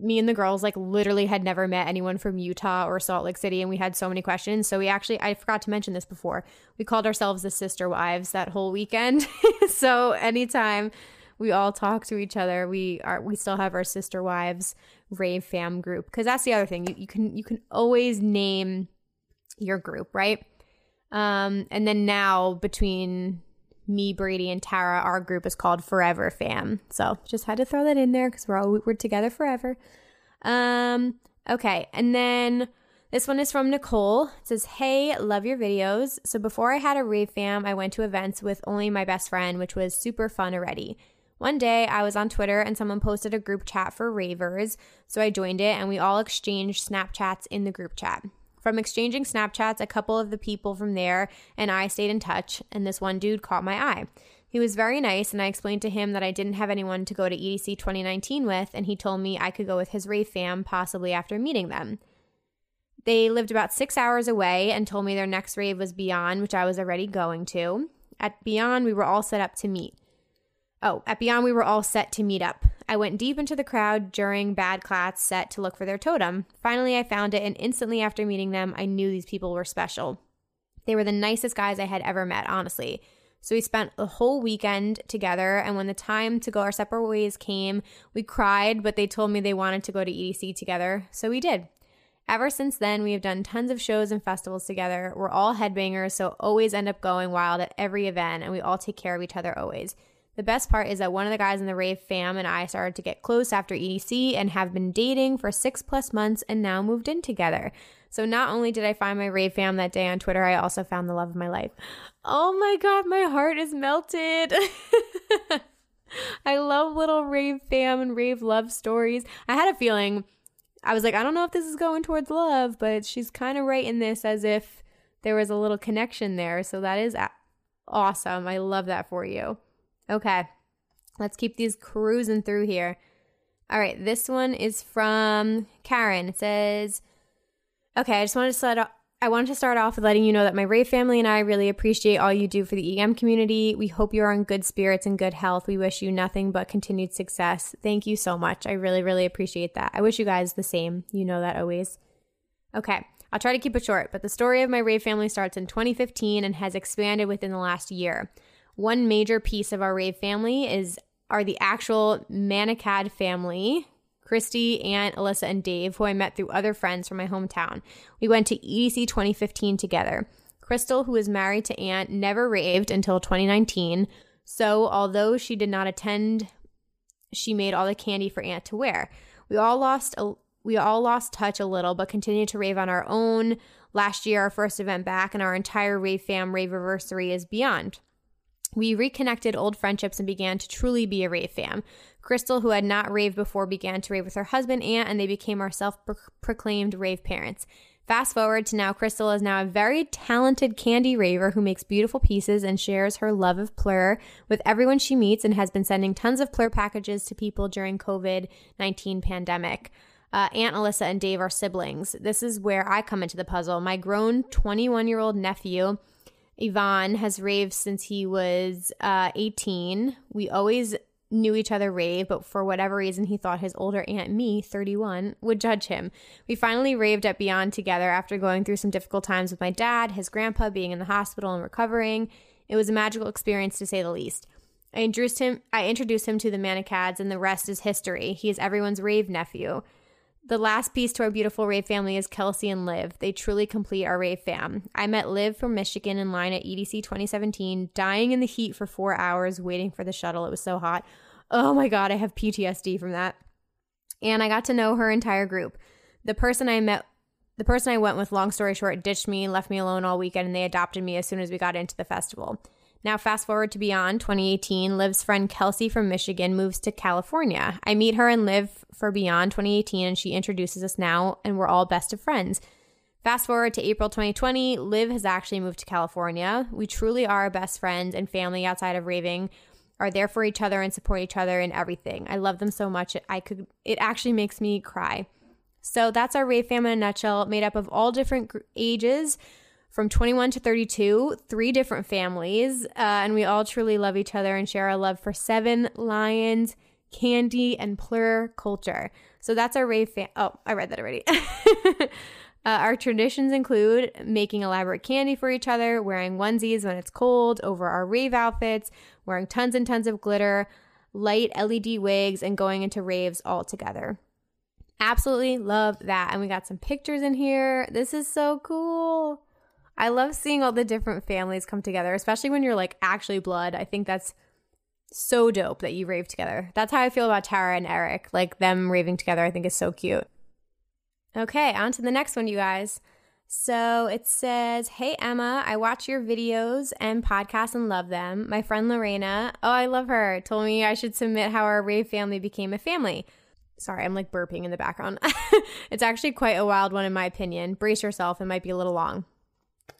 me and the girls, like literally had never met anyone from Utah or Salt Lake City, and we had so many questions. So we actually, I forgot to mention this before. We called ourselves the sister wives that whole weekend. so anytime we all talk to each other, we are we still have our sister wives rave fam group because that's the other thing you, you can you can always name your group right um and then now between me brady and tara our group is called forever fam so just had to throw that in there because we're all we're together forever um okay and then this one is from Nicole. It says, Hey, love your videos. So before I had a rave fam, I went to events with only my best friend, which was super fun already. One day I was on Twitter and someone posted a group chat for ravers, so I joined it and we all exchanged Snapchats in the group chat. From exchanging Snapchats, a couple of the people from there and I stayed in touch, and this one dude caught my eye. He was very nice, and I explained to him that I didn't have anyone to go to EDC 2019 with, and he told me I could go with his rave fam possibly after meeting them. They lived about six hours away and told me their next rave was Beyond, which I was already going to. At Beyond, we were all set up to meet. Oh, at Beyond, we were all set to meet up. I went deep into the crowd during Bad Klaat's set to look for their totem. Finally, I found it, and instantly after meeting them, I knew these people were special. They were the nicest guys I had ever met, honestly. So we spent the whole weekend together, and when the time to go our separate ways came, we cried, but they told me they wanted to go to EDC together, so we did. Ever since then, we have done tons of shows and festivals together. We're all headbangers, so always end up going wild at every event, and we all take care of each other always. The best part is that one of the guys in the rave fam and I started to get close after EDC and have been dating for six plus months and now moved in together. So not only did I find my rave fam that day on Twitter, I also found the love of my life. Oh my god, my heart is melted. I love little rave fam and rave love stories. I had a feeling I was like, I don't know if this is going towards love, but she's kind of writing this as if there was a little connection there. So that is awesome. I love that for you. Okay, let's keep these cruising through here. All right, this one is from Karen. It says, Okay, I just wanted to start. I wanted to start off with letting you know that my Ray family and I really appreciate all you do for the EM community. We hope you are in good spirits and good health. We wish you nothing but continued success. Thank you so much. I really, really appreciate that. I wish you guys the same. You know that always. Okay, I'll try to keep it short, but the story of my Ray family starts in 2015 and has expanded within the last year. One major piece of our rave family is are the actual Manicad family, Christy, Aunt, Alyssa, and Dave, who I met through other friends from my hometown. We went to EDC 2015 together. Crystal, who is married to Aunt, never raved until 2019. So, although she did not attend she made all the kandi for Aunt to wear. We all lost a, we all lost touch a little, but continued to rave on our own. Last year, our first event back, and our entire rave fam rave anniversary is beyond. We reconnected old friendships and began to truly be a rave fam. Crystal, who had not raved before, began to rave with her husband, Aunt, and they became our self proclaimed rave parents. Fast forward to now, Crystal is now a very talented kandi raver who makes beautiful pieces and shares her love of Plur with everyone she meets and has been sending tons of Plur packages to people during COVID-19 pandemic. Uh, Aunt Alyssa and Dave are siblings. This is where I come into the puzzle. My grown 21 year old nephew, Yvonne, has raved since he was uh, 18. We always knew each other rave, but for whatever reason, he thought his older aunt, me, 31, would judge him. We finally raved at Beyond together after going through some difficult times with my dad, his grandpa being in the hospital and recovering. It was a magical experience to say the least. I introduced him I introduced him to the Manicads and the rest is history. He is everyone's rave nephew. The last piece to our beautiful Rave family is Kelsey and Liv. They truly complete our Rave fam. I met Liv from Michigan in line at EDC 2017, dying in the heat for four hours waiting for the shuttle. It was so hot. Oh my God, I have PTSD from that. And I got to know her entire group. The person I met, the person I went with, long story short, ditched me, left me alone all weekend, and they adopted me as soon as we got into the festival. Now, fast forward to beyond 2018, Liv's friend Kelsey from Michigan moves to California. I meet her and Liv for beyond 2018, and she introduces us now, and we're all best of friends. Fast forward to April 2020, Liv has actually moved to California. We truly are best friends and family outside of raving, are there for each other and support each other in everything. I love them so much. I could, it actually makes me cry. So that's our rave family in a nutshell, made up of all different ages from 21 to 32, three different families, uh, and we all truly love each other and share our love for Seven Lions, kandi, and plur culture. So that's our rave fam. Oh, I read that already. uh, our traditions include making elaborate kandi for each other, wearing onesies when it's cold over our rave outfits, wearing tons and tons of glitter, light LED wigs, and going into raves all together. Absolutely love that. And we got some pictures in here. This is so cool. I love seeing all the different families come together, especially when you're like actually blood. I think that's so dope that you rave together. That's how I feel about Tara and Eric. Like them raving together, I think is so cute. Okay, on to the next one, you guys. So it says, Hey Emma, I watch your videos and podcasts and love them. My friend Lorena, oh, I love her, told me I should submit how our rave family became a family. Sorry, I'm like burping in the background. it's actually quite a wild one, in my opinion. Brace yourself, it might be a little long.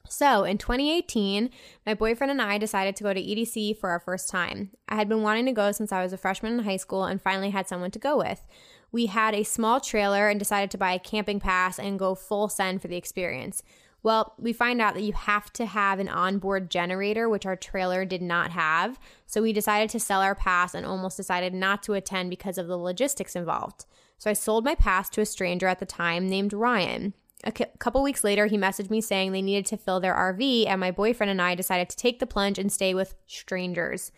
So in 2018, my boyfriend and I decided to go to EDC for our first time. I had been wanting to go since I was a freshman in high school and finally had someone to go with. We had a small trailer and decided to buy a camping pass and go full send for the experience. Well, we find out that you have to have an onboard generator, which our trailer did not have. So we decided to sell our pass and almost decided not to attend because of the logistics involved. So I sold my pass to a stranger at the time named Ryan a couple weeks later, he messaged me saying they needed to fill their RV, and my boyfriend and I decided to take the plunge and stay with strangers.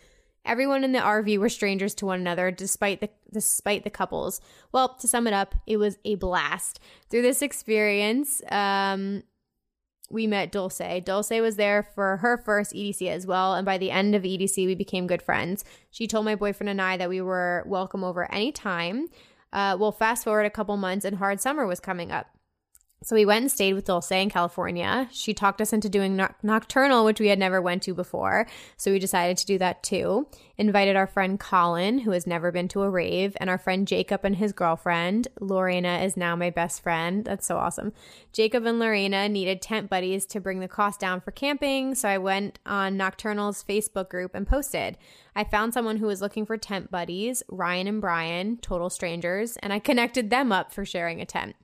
Everyone in the RV were strangers to one another, despite the despite the couples. Well, to sum it up, it was a blast. Through this experience, um, we met Dulce. Dulce was there for her first EDC as well, and by the end of EDC, we became good friends. She told my boyfriend and I that we were welcome over anytime. Uh, well, fast forward a couple months, and hard summer was coming up. So we went and stayed with Dulce in California. She talked us into doing no- nocturnal, which we had never went to before. So we decided to do that too. Invited our friend Colin, who has never been to a rave, and our friend Jacob and his girlfriend. Lorena is now my best friend. That's so awesome. Jacob and Lorena needed tent buddies to bring the cost down for camping. So I went on Nocturnal's Facebook group and posted. I found someone who was looking for tent buddies, Ryan and Brian, total strangers, and I connected them up for sharing a tent.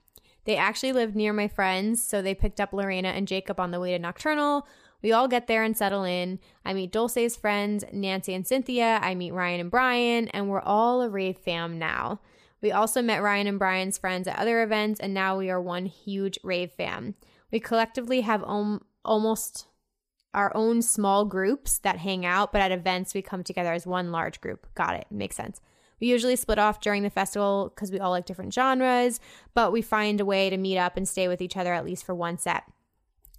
They actually lived near my friends, so they picked up Lorena and Jacob on the way to Nocturnal. We all get there and settle in. I meet Dulce's friends, Nancy and Cynthia. I meet Ryan and Brian, and we're all a rave fam now. We also met Ryan and Brian's friends at other events, and now we are one huge rave fam. We collectively have om- almost our own small groups that hang out, but at events we come together as one large group. Got it. Makes sense. We usually split off during the festival because we all like different genres, but we find a way to meet up and stay with each other at least for one set.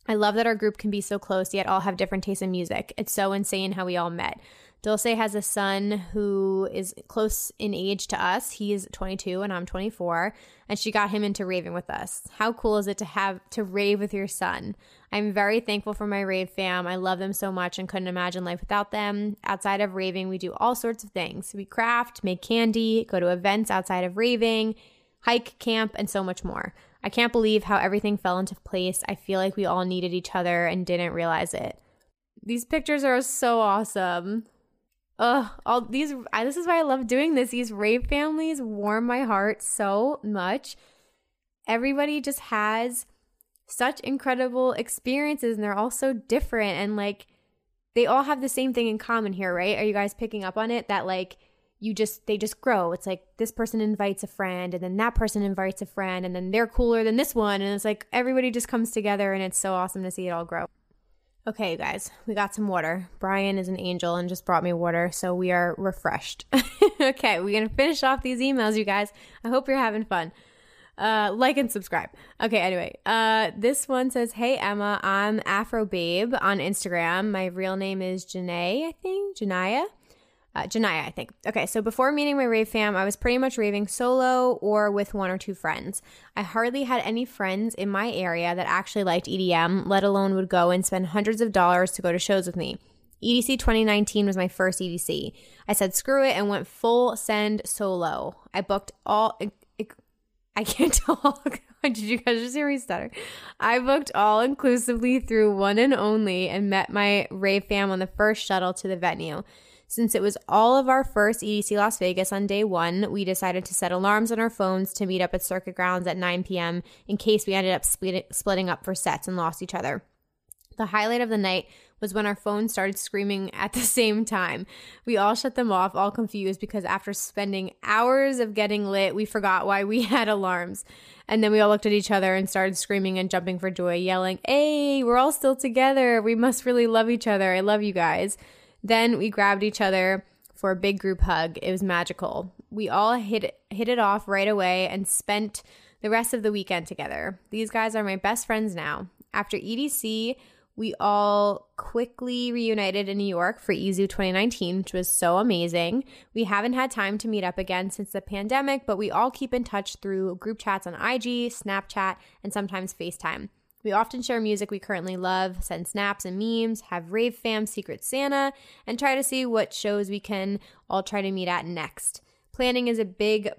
I love that our group can be so close yet all have different tastes in music. It's so insane how we all met. Dulce has a son who is close in age to us. He's 22 and I'm 24, and she got him into raving with us. How cool is it to have to rave with your son? I'm very thankful for my rave fam. I love them so much and couldn't imagine life without them. Outside of raving, we do all sorts of things. We craft, make kandi, go to events outside of raving, hike, camp, and so much more. I can't believe how everything fell into place. I feel like we all needed each other and didn't realize it. These pictures are so awesome. Ugh, all these I, this is why I love doing this. These rave families warm my heart so much. Everybody just has such incredible experiences and they're all so different and like they all have the same thing in common here, right? Are you guys picking up on it that like you just they just grow. It's like this person invites a friend and then that person invites a friend and then they're cooler than this one and it's like everybody just comes together and it's so awesome to see it all grow. Okay, you guys, we got some water. Brian is an angel and just brought me water, so we are refreshed. okay, we're gonna finish off these emails, you guys. I hope you're having fun. Uh, like and subscribe. Okay, anyway, uh, this one says, Hey Emma, I'm Afro Babe on Instagram. My real name is Janae, I think. Janaya uh, Janaya, I think. Okay, so before meeting my rave fam, I was pretty much raving solo or with one or two friends. I hardly had any friends in my area that actually liked EDM, let alone would go and spend hundreds of dollars to go to shows with me. EDC 2019 was my first EDC. I said screw it and went full send solo. I booked all. I can't talk. Did you guys just hear me stutter? I booked all inclusively through one and only and met my rave fam on the first shuttle to the venue. Since it was all of our first EDC Las Vegas on day one, we decided to set alarms on our phones to meet up at circuit grounds at 9 p.m. in case we ended up split- splitting up for sets and lost each other. The highlight of the night was when our phones started screaming at the same time. We all shut them off, all confused, because after spending hours of getting lit, we forgot why we had alarms. And then we all looked at each other and started screaming and jumping for joy, yelling, Hey, we're all still together. We must really love each other. I love you guys. Then we grabbed each other for a big group hug. It was magical. We all hit hit it off right away and spent the rest of the weekend together. These guys are my best friends now. After EDC, we all quickly reunited in New York for EZoo 2019, which was so amazing. We haven't had time to meet up again since the pandemic, but we all keep in touch through group chats on IG, Snapchat, and sometimes FaceTime. We often share music we currently love, send snaps and memes, have Rave Fam Secret Santa, and try to see what shows we can all try to meet at next. Planning is a big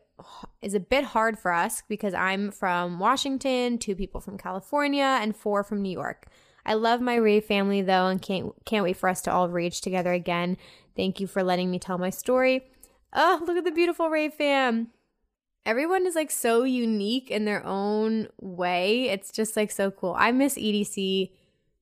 is a bit hard for us because I'm from Washington, two people from California, and four from New York. I love my Rave family though and can't can't wait for us to all rage together again. Thank you for letting me tell my story. Oh, look at the beautiful Rave fam everyone is like so unique in their own way. It's just like so cool. I miss EDC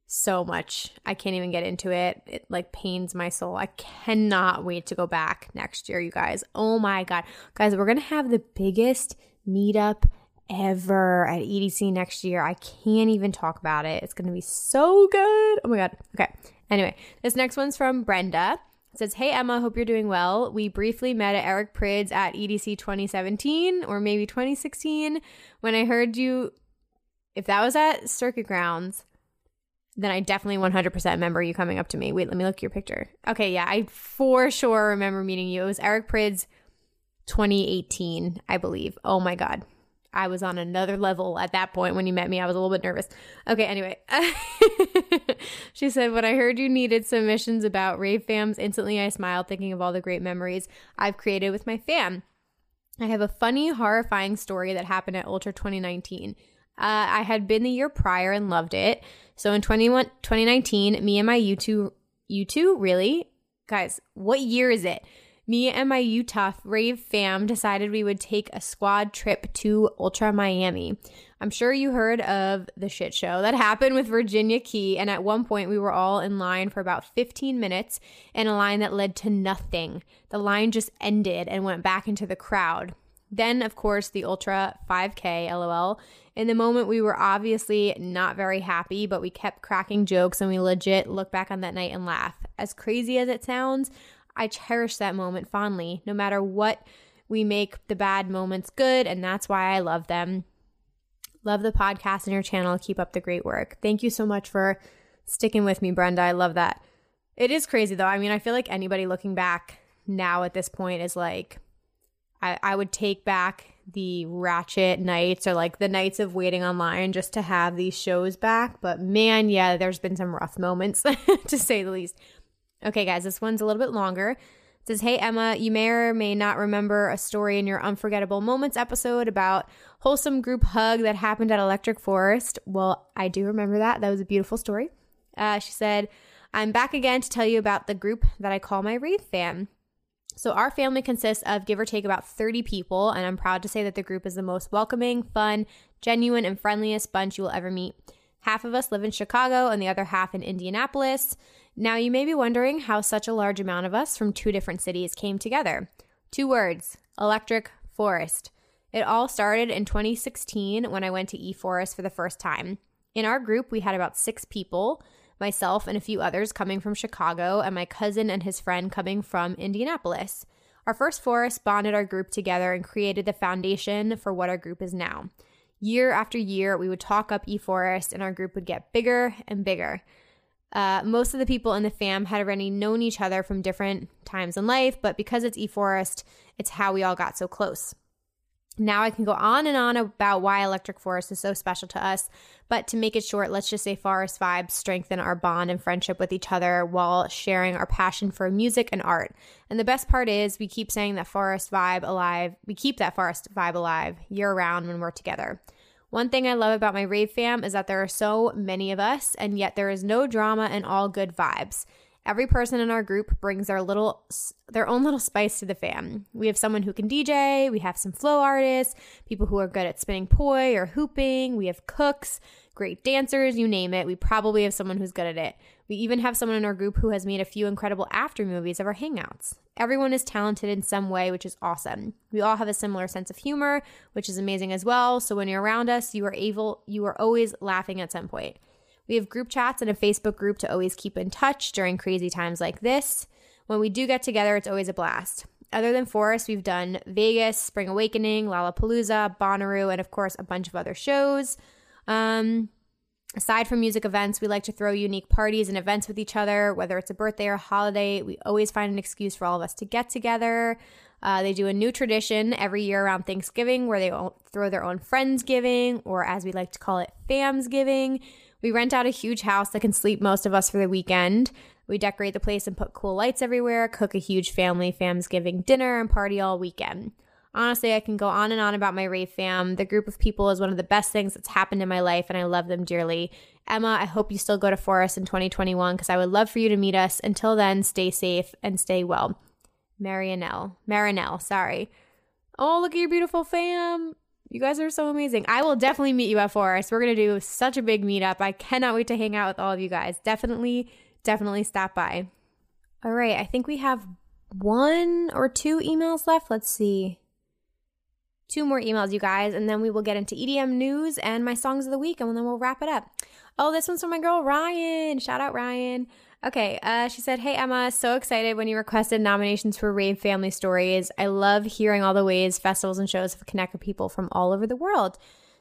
so much. I can't even get into it. It like pains my soul. I cannot wait to go back next year, you guys. Oh my God. Guys, we're going to have the biggest meetup ever at EDC next year. I can't even talk about it. It's going to be so good. Oh my God. Okay. Anyway, this next one's from Brenda. It says, Hey Emma, hope you're doing well. We briefly met at Eric Prydz at EDC 2017 or maybe 2016. When I heard you, if that was at Circuit Grounds, then I definitely 100% remember you coming up to me. Wait, let me look at your picture. Okay, yeah, I for sure remember meeting you. It was Eric Prydz 2018, I believe. Oh my God. I was on another level at that point when you met me. I was a little bit nervous. Okay, anyway. she said, When I heard you needed submissions about rave fams, instantly I smiled, thinking of all the great memories I've created with my fam. I have a funny, horrifying story that happened at Ultra 2019. Uh, I had been the year prior and loved it. So in 2019, me and my U2, U2, really? Guys, what year is it? Me and my Utah rave fam decided we would take a squad trip to Ultra Miami. I'm sure you heard of the shit show that happened with Virginia Key, and at one point we were all in line for about 15 minutes in a line that led to nothing. The line just ended and went back into the crowd. Then, of course, the Ultra 5K, lol. In the moment, we were obviously not very happy, but we kept cracking jokes and we legit look back on that night and laugh. As crazy as it sounds, I cherish that moment fondly, no matter what we make the bad moments good, and that's why I love them. Love the podcast and your channel. Keep up the great work. Thank you so much for sticking with me, Brenda. I love that. It is crazy though. I mean, I feel like anybody looking back now at this point is like, I, I would take back the ratchet nights or like the nights of waiting online just to have these shows back. But man, yeah, there's been some rough moments to say the least. Okay, guys, this one's a little bit longer. It says, Hey, Emma, you may or may not remember a story in your Unforgettable Moments episode about wholesome group hug that happened at Electric Forest. Well, I do remember that. That was a beautiful story. Uh, she said, I'm back again to tell you about the group that I call my Rave fam. So, our family consists of give or take about 30 people, and I'm proud to say that the group is the most welcoming, fun, genuine, and friendliest bunch you will ever meet. Half of us live in Chicago and the other half in Indianapolis. Now, you may be wondering how such a large amount of us from two different cities came together. Two words Electric Forest. It all started in 2016 when I went to eForest for the first time. In our group, we had about six people myself and a few others coming from Chicago, and my cousin and his friend coming from Indianapolis. Our first forest bonded our group together and created the foundation for what our group is now. Year after year, we would talk up eForest, and our group would get bigger and bigger. Uh, most of the people in the fam had already known each other from different times in life, but because it's eForest, it's how we all got so close. Now I can go on and on about why Electric Forest is so special to us, but to make it short, let's just say Forest Vibes strengthen our bond and friendship with each other while sharing our passion for music and art. And the best part is we keep saying that Forest Vibe alive, we keep that Forest Vibe alive year round when we're together. One thing I love about my rave fam is that there are so many of us, and yet there is no drama and all good vibes. Every person in our group brings their little their own little spice to the fam. We have someone who can DJ, we have some flow artists, people who are good at spinning poi or hooping, we have cooks, great dancers, you name it. We probably have someone who's good at it. We even have someone in our group who has made a few incredible after movies of our hangouts. Everyone is talented in some way, which is awesome. We all have a similar sense of humor, which is amazing as well. So when you're around us, you are able you are always laughing at some point. We have group chats and a Facebook group to always keep in touch during crazy times like this. When we do get together, it's always a blast. Other than Forest, we've done Vegas, Spring Awakening, Lollapalooza, Bonnaroo, and of course, a bunch of other shows. Um, aside from music events, we like to throw unique parties and events with each other, whether it's a birthday or a holiday. We always find an excuse for all of us to get together. Uh, they do a new tradition every year around Thanksgiving where they throw their own Friendsgiving, or as we like to call it, Famsgiving, we rent out a huge house that can sleep most of us for the weekend. We decorate the place and put cool lights everywhere, cook a huge family Famsgiving dinner, and party all weekend. Honestly, I can go on and on about my rave fam. The group of people is one of the best things that's happened in my life, and I love them dearly. Emma, I hope you still go to Forest in 2021 because I would love for you to meet us. Until then, stay safe and stay well. Marianelle. Marinelle, sorry. Oh, look at your beautiful fam. You guys are so amazing. I will definitely meet you at Forest. We're going to do such a big meetup. I cannot wait to hang out with all of you guys. Definitely, definitely stop by. All right. I think we have one or two emails left. Let's see. Two more emails, you guys, and then we will get into EDM news and my songs of the week, and then we'll wrap it up. Oh, this one's from my girl, Ryan. Shout out, Ryan. Okay, uh, she said, Hey Emma, so excited when you requested nominations for Rave Family Stories. I love hearing all the ways festivals and shows have connected people from all over the world.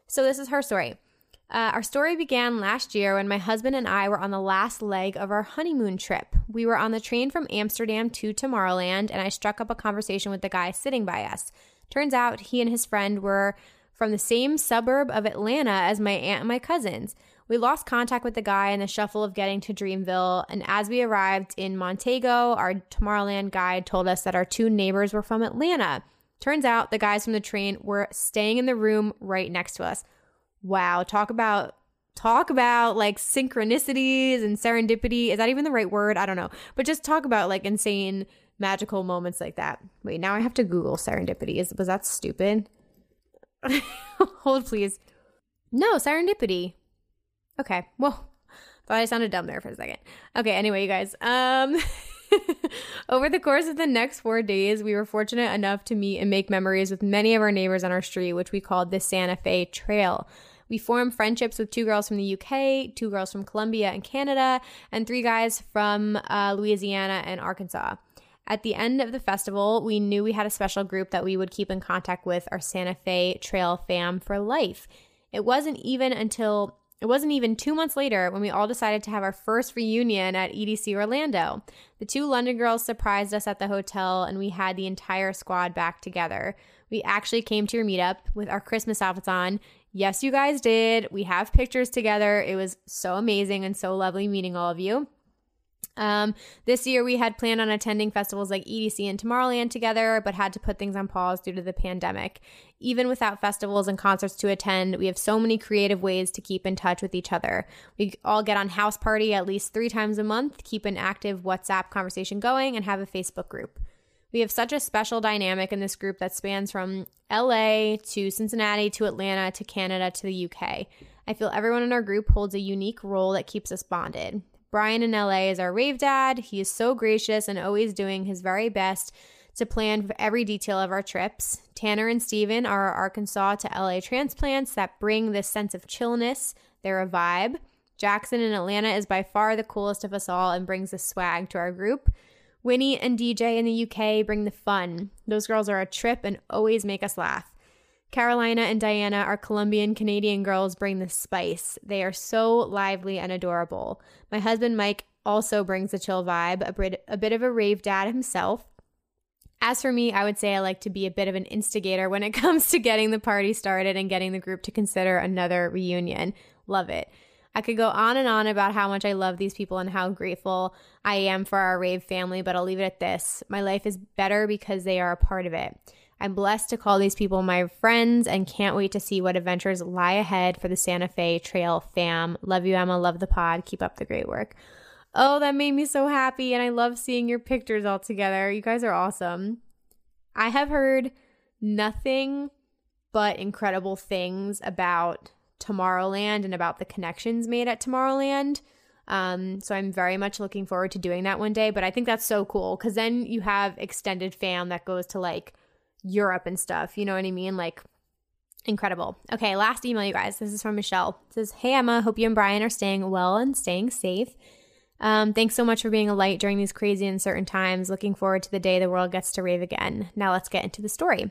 So, this is her story. Uh, our story began last year when my husband and I were on the last leg of our honeymoon trip. We were on the train from Amsterdam to Tomorrowland, and I struck up a conversation with the guy sitting by us. Turns out he and his friend were from the same suburb of Atlanta as my aunt and my cousins. We lost contact with the guy in the shuffle of getting to Dreamville, and as we arrived in Montego, our Tomorrowland guide told us that our two neighbors were from Atlanta. Turns out the guys from the train were staying in the room right next to us. Wow, talk about talk about like synchronicities and serendipity. Is that even the right word? I don't know. But just talk about like insane magical moments like that. Wait, now I have to Google serendipity. Is was that stupid? Hold please. No, serendipity. Okay. Well, thought I sounded dumb there for a second. Okay, anyway, you guys. Um over the course of the next 4 days, we were fortunate enough to meet and make memories with many of our neighbors on our street, which we called the Santa Fe Trail. We formed friendships with two girls from the UK, two girls from Colombia and Canada, and three guys from uh, Louisiana and Arkansas. At the end of the festival, we knew we had a special group that we would keep in contact with our Santa Fe Trail fam for life. It wasn't even until it wasn't even two months later when we all decided to have our first reunion at EDC Orlando. The two London girls surprised us at the hotel, and we had the entire squad back together. We actually came to your meetup with our Christmas outfits on. Yes, you guys did. We have pictures together. It was so amazing and so lovely meeting all of you. Um, this year, we had planned on attending festivals like EDC and Tomorrowland together, but had to put things on pause due to the pandemic. Even without festivals and concerts to attend, we have so many creative ways to keep in touch with each other. We all get on house party at least three times a month, keep an active WhatsApp conversation going, and have a Facebook group. We have such a special dynamic in this group that spans from LA to Cincinnati to Atlanta to Canada to the UK. I feel everyone in our group holds a unique role that keeps us bonded. Brian in LA is our rave dad. He is so gracious and always doing his very best to plan every detail of our trips. Tanner and Steven are our Arkansas to LA transplants that bring this sense of chillness. They're a vibe. Jackson in Atlanta is by far the coolest of us all and brings the swag to our group. Winnie and DJ in the UK bring the fun. Those girls are a trip and always make us laugh. Carolina and Diana, are Colombian Canadian girls, bring the spice. They are so lively and adorable. My husband Mike also brings a chill vibe, a bit, a bit of a rave dad himself. As for me, I would say I like to be a bit of an instigator when it comes to getting the party started and getting the group to consider another reunion. Love it. I could go on and on about how much I love these people and how grateful I am for our rave family, but I'll leave it at this. My life is better because they are a part of it. I'm blessed to call these people my friends and can't wait to see what adventures lie ahead for the Santa Fe Trail fam. Love you, Emma. Love the pod. Keep up the great work. Oh, that made me so happy. And I love seeing your pictures all together. You guys are awesome. I have heard nothing but incredible things about Tomorrowland and about the connections made at Tomorrowland. Um, so I'm very much looking forward to doing that one day. But I think that's so cool because then you have extended fam that goes to like Europe and stuff. You know what I mean? Like incredible. Okay, last email, you guys. This is from Michelle. It says, Hey Emma, hope you and Brian are staying well and staying safe. Um, thanks so much for being a light during these crazy uncertain times. Looking forward to the day the world gets to rave again. Now let's get into the story.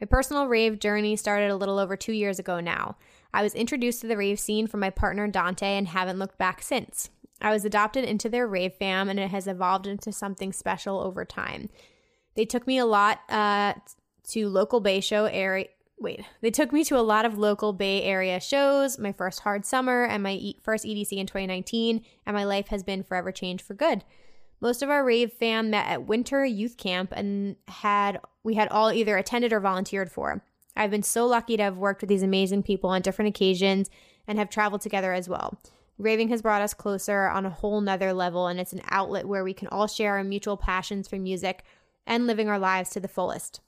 My personal rave journey started a little over two years ago now. I was introduced to the rave scene from my partner Dante and haven't looked back since. I was adopted into their rave fam and it has evolved into something special over time. They took me a lot uh, to local Bay Show area. Wait, they took me to a lot of local Bay Area shows, my first hard summer, and my e- first EDC in 2019, and my life has been forever changed for good. Most of our rave fam met at winter youth camp and had we had all either attended or volunteered for. I've been so lucky to have worked with these amazing people on different occasions and have traveled together as well. Raving has brought us closer on a whole nother level, and it's an outlet where we can all share our mutual passions for music and living our lives to the fullest.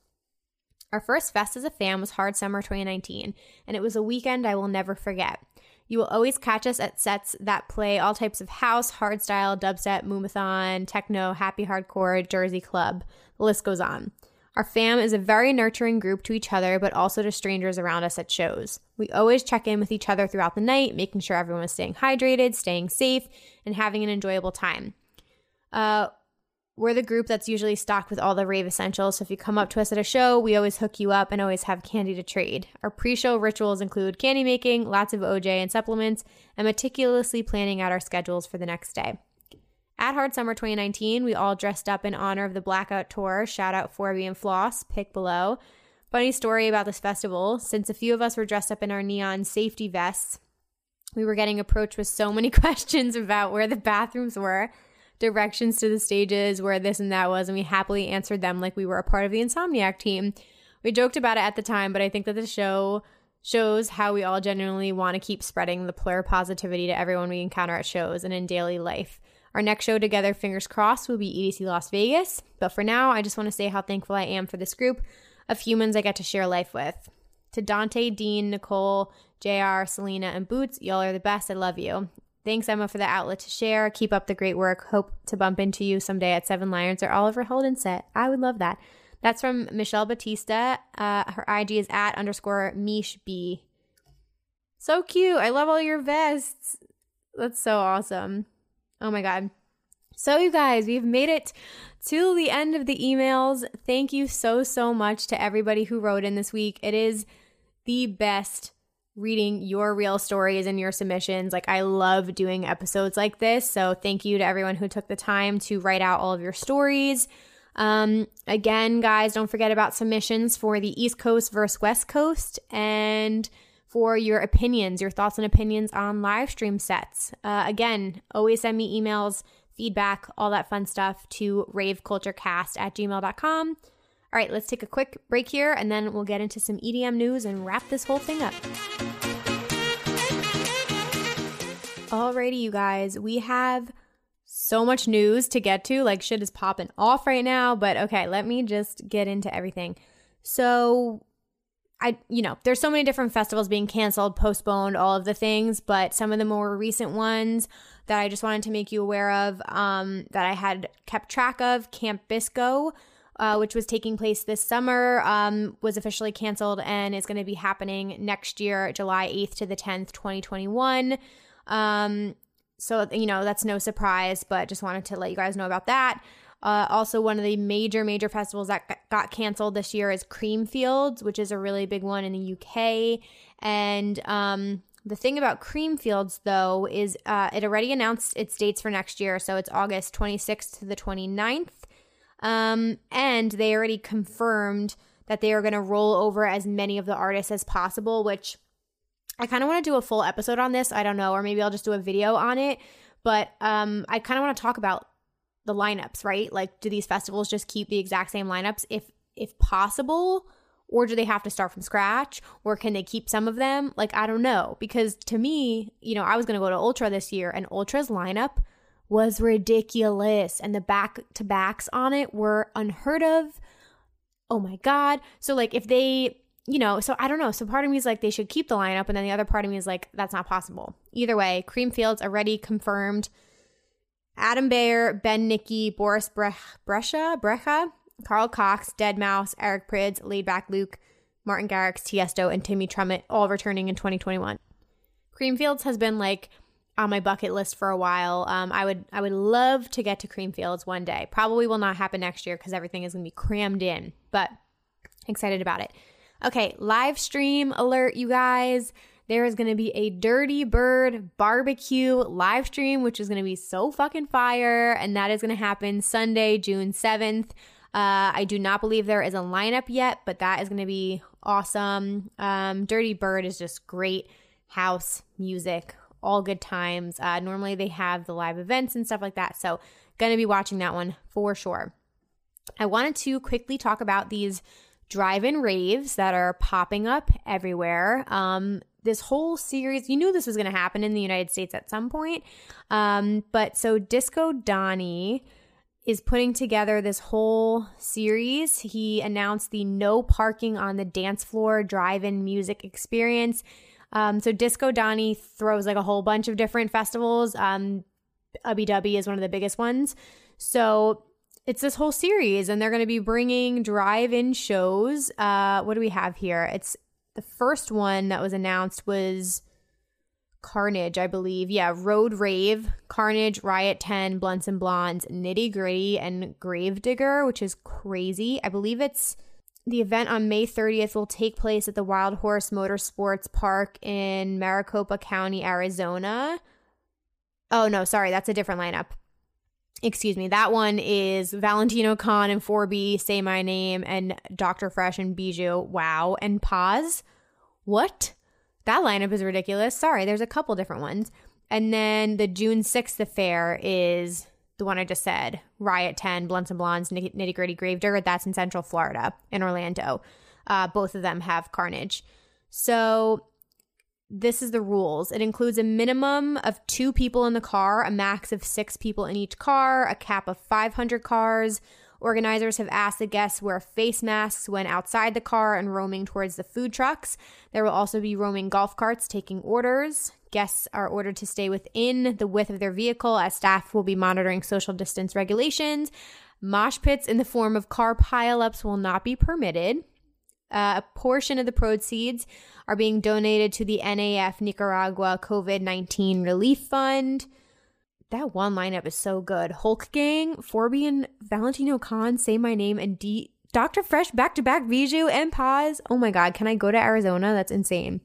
Our first fest as a fam was Hard Summer 2019, and it was a weekend I will never forget. You will always catch us at sets that play all types of house, hardstyle, dubstep, moombahton, techno, happy hardcore, Jersey club. The list goes on. Our fam is a very nurturing group to each other, but also to strangers around us at shows. We always check in with each other throughout the night, making sure everyone is staying hydrated, staying safe, and having an enjoyable time. Uh, we're the group that's usually stocked with all the rave essentials. So if you come up to us at a show, we always hook you up and always have kandi to trade. Our pre show rituals include kandi making, lots of OJ and supplements, and meticulously planning out our schedules for the next day. At Hard Summer 2019, we all dressed up in honor of the Blackout Tour. Shout out 4B and Floss, pick below. Funny story about this festival since a few of us were dressed up in our neon safety vests, we were getting approached with so many questions about where the bathrooms were directions to the stages where this and that was, and we happily answered them like we were a part of the Insomniac team. We joked about it at the time, but I think that the show shows how we all genuinely want to keep spreading the plur positivity to everyone we encounter at shows and in daily life. Our next show together, fingers crossed, will be EDC Las Vegas. But for now, I just want to say how thankful I am for this group of humans I get to share life with. To Dante, Dean, Nicole, JR, Selena, and Boots, y'all are the best. I love you. Thanks, Emma, for the outlet to share. Keep up the great work. Hope to bump into you someday at Seven Lions or Oliver Heldens set. I would love that. That's from Michelle Batista. Uh, her IG is at underscore Mish B. So cute. I love all your vests. That's so awesome. Oh my God. So, you guys, we've made it to the end of the emails. Thank you so, so much to everybody who wrote in this week. It is the best reading your real stories and your submissions. Like, I love doing episodes like this. So, thank you to everyone who took the time to write out all of your stories. Um, again, guys, don't forget about submissions for the East Coast versus West Coast and for your opinions, your thoughts and opinions on live stream sets. Uh, again, always send me emails, feedback, all that fun stuff to raveculturecast at gmail.com. All right, let's take a quick break here and then we'll get into some EDM news and wrap this whole thing up. Alrighty, you guys, we have so much news to get to. Like, shit is popping off right now. But okay, let me just get into everything. So, I, you know, there's so many different festivals being canceled, postponed, all of the things, but some of the more recent ones that I just wanted to make you aware of um, that I had kept track of Camp Bisco. Uh, which was taking place this summer, um, was officially canceled and is going to be happening next year, July 8th to the 10th, 2021. Um, so, you know, that's no surprise, but just wanted to let you guys know about that. Uh, also, one of the major, major festivals that got canceled this year is Creamfields, which is a really big one in the UK. And um, the thing about Creamfields, though, is uh, it already announced its dates for next year. So it's August 26th to the 29th. Um, and they already confirmed that they are going to roll over as many of the artists as possible, which I kind of want to do a full episode on this. I don't know, or maybe I'll just do a video on it. But um, I kind of want to talk about the lineups, right? Like, do these festivals just keep the exact same lineups if if possible, or do they have to start from scratch, or can they keep some of them? Like, I don't know because to me, you know, I was gonna go to Ultra this year, and Ultra's lineup was ridiculous, and the back to backs on it were unheard of. Oh my god! So like, if they you know, so I don't know. So part of me is like they should keep the lineup, and then the other part of me is like that's not possible. Either way, Creamfields already confirmed. Adam Beyer, Ben Nicky, Boris Bre- Brescia, Brecha, Carl Cox, Deadmau5, Eric Prydz, Laidback Luke, Martin Garrix, Tiesto, and Timmy Trumpet all returning in 2021. Creamfields has been like on my bucket list for a while. Um, I would I would love to get to Creamfields one day. Probably will not happen next year because everything is going to be crammed in, but excited about it. Okay, live stream alert, you guys. There is going to be a Dirty Bird barbecue live stream, which is going to be so fucking fire. And that is going to happen Sunday, June 7th. Uh, I do not believe there is a lineup yet, but that is going to be awesome. Um, Dirty Bird is just great house music, all good times. Uh, normally they have the live events and stuff like that. So, to be watching that one for sure. I wanted to quickly talk about these drive-in raves that are popping up everywhere. Um, this whole series, you knew this was to happen in the United States at some point. Um, but so Disco Donnie is putting together this whole series. He announced the no parking on the dance floor drive-in music experience. Um, so Disco Donnie throws like a whole bunch of different festivals. Um, Ubbi Dubbi is one of the biggest ones. So it's this whole series and they're going to be bringing drive-in shows uh what do we have here it's the first one that was announced was carnage i believe yeah road rave carnage riot 10 blunts and blondes nitti gritti and gravedigger which is crazy i believe it's the event on May 30th will take place at the Wild Horse Motorsports Park in Maricopa County, Arizona. Oh, no, sorry, that's a different lineup excuse me, that one is Valentino Khan and 4B, Say My Name, and Dr. Fresh and Bijou. Wow. And Pause. What? That lineup is ridiculous. Sorry, there's a couple different ones. And then the June 6th affair is the one I just said Riot 10, Blunts and Blondes, Nitti Gritti Gravedigger. That's in Central Florida, in Orlando. Uh, both of them have Carnage. So this is the rules. It includes a minimum of two people in the car, a max of six people in each car, a cap of 500 cars. Organizers have asked the guests wear face masks when outside the car and roaming towards the food trucks. There will also be roaming golf carts taking orders. Guests are ordered to stay within the width of their vehicle as staff will be monitoring social distance regulations. Mosh pits in the form of car pileups will not be permitted. Uh, a portion of the proceeds are being donated to the NAF Nicaragua COVID 19 Relief Fund. That one lineup is so good. Hulk Gang, 4B and Valentino Khan, Say My Name, and D- Dr. Fresh back to back Bijou and Pause. Oh my God, can I go to Arizona? That's insane.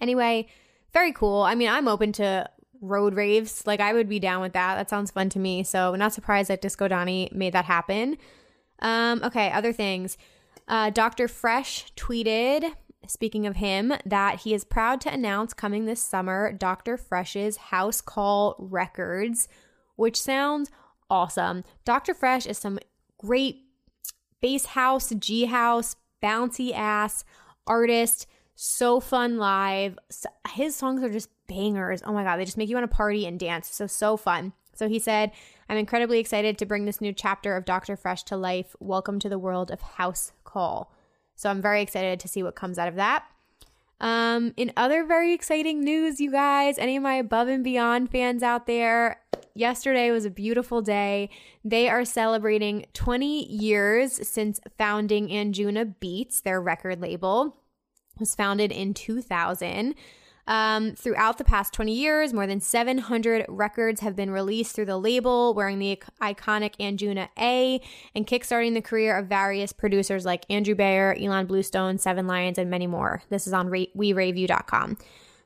Anyway, very cool. I mean, I'm open to road raves. Like, I would be down with that. That sounds fun to me. So, not surprised that Disco Donnie made that happen. Um, okay, other things. Uh, Dr. Fresh tweeted, speaking of him, that he is proud to announce coming this summer Dr. Fresh's House Call Records, which sounds awesome. Dr. Fresh is some great bass house, G house, bouncy ass artist. So fun live. His songs are just bangers. Oh my God, they just make you want to party and dance. So, so fun. So he said, I'm incredibly excited to bring this new chapter of Dr. Fresh to life. Welcome to the world of House Call. So I'm very excited to see what comes out of that. Um, in other very exciting news, you guys, any of my above and beyond fans out there, yesterday was a beautiful day. They are celebrating 20 years since founding Anjuna Beats, their record label. Was founded in 2000. Um, throughout the past 20 years, more than 700 records have been released through the label, wearing the iconic Anjuna A and kickstarting the career of various producers like Andrew Bayer, Ilan Bluestone, Seven Lions, and many more. This is on WeRaveU.com.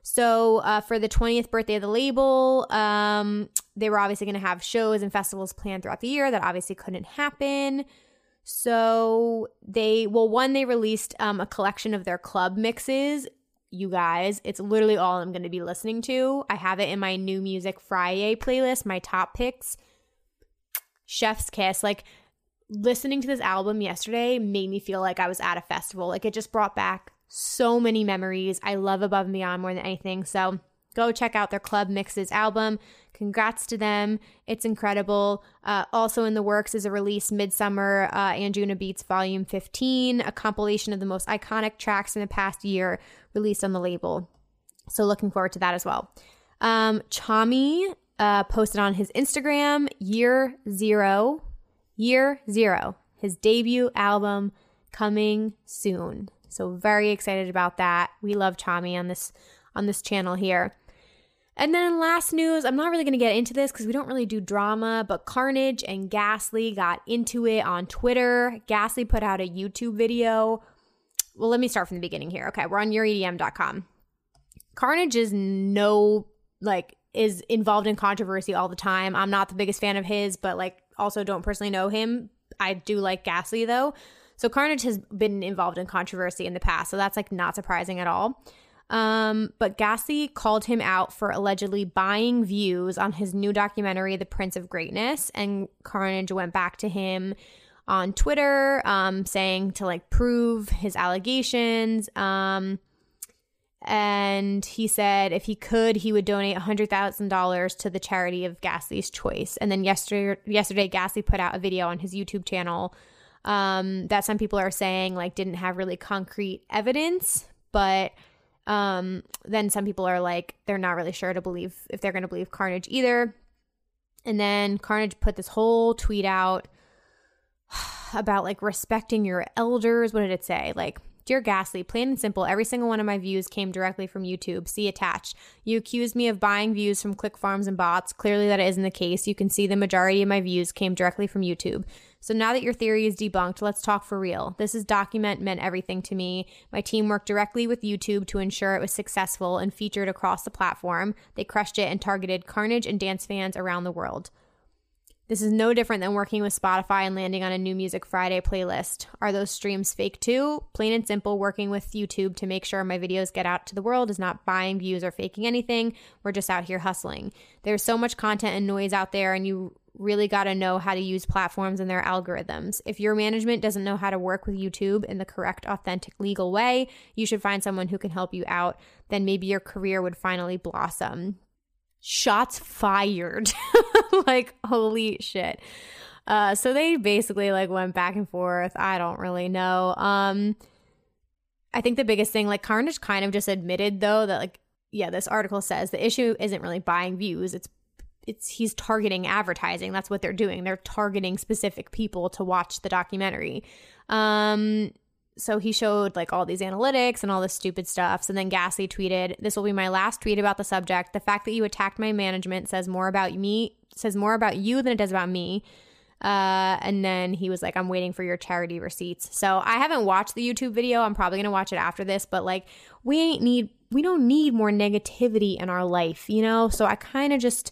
So, uh, for the 20th birthday of the label, um, they were obviously going to have shows and festivals planned throughout the year. That obviously couldn't happen. So they, well, one, they released um, a collection of their club mixes you guys. It's literally all I'm going to be listening to. I have it in my new music Friday playlist, my top picks. Chef's Kiss. Like listening to this album yesterday made me feel like I was at a festival. Like it just brought back so many memories. I love Above and Beyond more than anything. So go check out their Club Mixes album. Congrats to them. It's incredible. Uh, also in the works is a release midsummer uh, Anjuna Beats Volume 15, a compilation of the most iconic tracks in the past year released on the label. So looking forward to that as well. Um, Tchami uh, posted on his Instagram year zero, year zero, his debut album coming soon. So very excited about that. We love Tchami on this on this channel here. And then last news, I'm not really going to get into this because we don't really do drama, but Carnage and Ghastly got into it on Twitter. Ghastly put out a YouTube video. Well, let me start from the beginning here. Okay, we're on youredm.com. Carnage is no, like, is involved in controversy all the time. I'm not the biggest fan of his, but, like, also don't personally know him. I do like Ghastly, though. So Carnage has been involved in controversy in the past, so that's, like, not surprising at all. Um, but Ghastly called him out for allegedly buying views on his new documentary, The Prince of Greatness. And Carnage went back to him on Twitter, um, saying to like prove his allegations. Um, and he said if he could, he would donate $100,000 to the charity of Ghastly's choice. And then yesterday, yesterday, Ghastly put out a video on his YouTube channel um, that some people are saying like didn't have really concrete evidence, but um, then some people are like, they're not really sure to believe if they're going to believe Carnage either. And then Carnage put this whole tweet out about like respecting your elders. What did it say? Like, Dear Ghastly, plain and simple, every single one of my views came directly from YouTube. See attached. You accused me of buying views from click farms and bots. Clearly, that isn't the case. You can see the majority of my views came directly from YouTube. So now that your theory is debunked, let's talk for real. This is document meant everything to me. My team worked directly with YouTube to ensure it was successful and featured across the platform. They crushed it and targeted Carnage and dance fans around the world. This is no different than working with Spotify and landing on a new Music Friday playlist. Are those streams fake too? Plain and simple, working with YouTube to make sure my videos get out to the world is not buying views or faking anything. We're just out here hustling. There's so much content and noise out there, and you really got to know how to use platforms and their algorithms. If your management doesn't know how to work with YouTube in the correct, authentic, legal way, you should find someone who can help you out. Then maybe your career would finally blossom. Shots fired. like, holy shit. Uh, so they basically like went back and forth. I don't really know. Um, I think the biggest thing, like Carnage kind of just admitted though that like, yeah, this article says the issue isn't really buying views, it's it's he's targeting advertising. That's what they're doing. They're targeting specific people to watch the documentary. Um so he showed like all these analytics and all this stupid stuff. So then Ghastly tweeted, "This will be my last tweet about the subject. The fact that you attacked my management says more about me says more about you than it does about me." Uh, and then he was like, I'm waiting for your charity receipts. So I haven't watched the YouTube video. I'm probably to watch it after this, but like, we ain't need we don't need more negativity in our life, you know? So I kind of just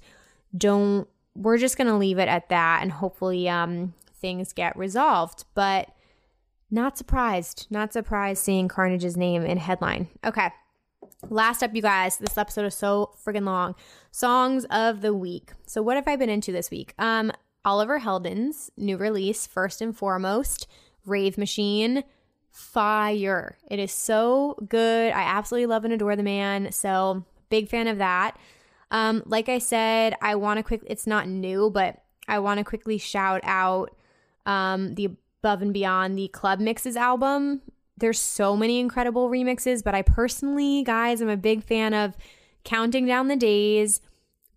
don't we're just to leave it at that and hopefully um things get resolved. But not surprised. Not surprised seeing Carnage's name in headline. Okay. Last up, you guys, this episode is so friggin' long. Songs of the week. So, what have I been into this week? Um, Oliver Heldens' new release, first and foremost, Rave Machine. Fire. It is so good. I absolutely love and adore the man. So, big fan of that. Um, like I said, I want to quick, it's not new, but I want to quickly shout out um, the Above and Beyond, the Club Mixes album. There's so many incredible remixes, but I personally, guys, I'm a big fan of Counting Down the Days,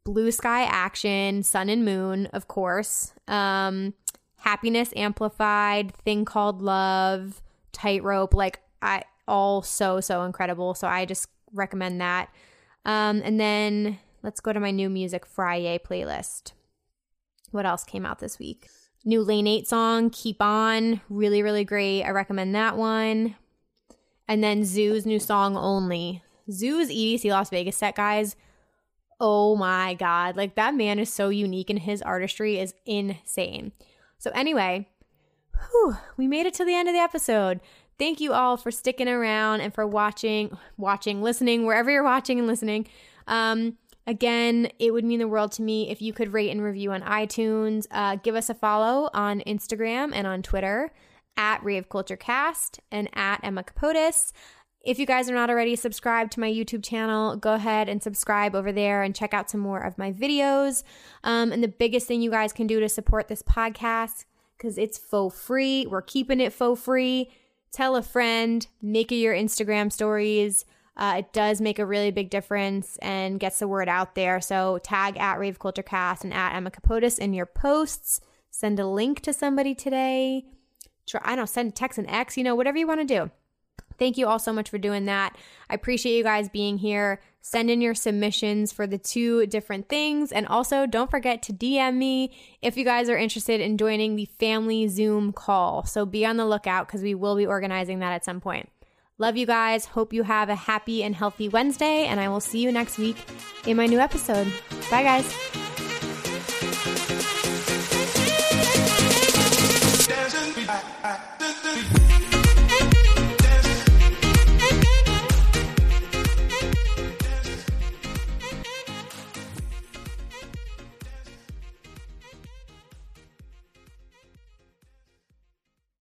Blue Sky Action, Sun and Moon, of course, um, Happiness Amplified, Thing Called Love, Tightrope, like I all so so incredible. So I just recommend that. Um, and then let's go to my new music Friday playlist. What else came out this week? New Lane 8 song, Keep On, really, really great. I recommend that one. And then Zhu's new song, Only. Zhu's EDC Las Vegas set, guys. Oh my God. Like that man is so unique and his artistry is insane. So, anyway, whew, we made it to the end of the episode. Thank you all for sticking around and for watching, watching, listening, wherever you're watching and listening. Um, Again, it would mean the world to me if you could rate and review on iTunes. Uh, give us a follow on Instagram and on Twitter at Rave Culture Cast and at Emma Kapotes. If you guys are not already subscribed to my YouTube channel, go ahead and subscribe over there and check out some more of my videos. Um, and the biggest thing you guys can do to support this podcast, because it's faux free, we're keeping it faux free. Tell a friend, make it your Instagram stories. Uh, it does make a really big difference and gets the word out there. So tag at Rave Culture Cast and at Emma Kapotes in your posts. Send a link to somebody today. Try, I don't know, send text and X, you know, whatever you want to do. Thank you all so much for doing that. I appreciate you guys being here. Send in your submissions for the two different things. And also, don't forget to DM me if you guys are interested in joining the family Zoom call. So be on the lookout because we will be organizing that at some point. Love you guys. Hope you have a happy and healthy Wednesday, and I will see you next week in my new episode. Bye, guys.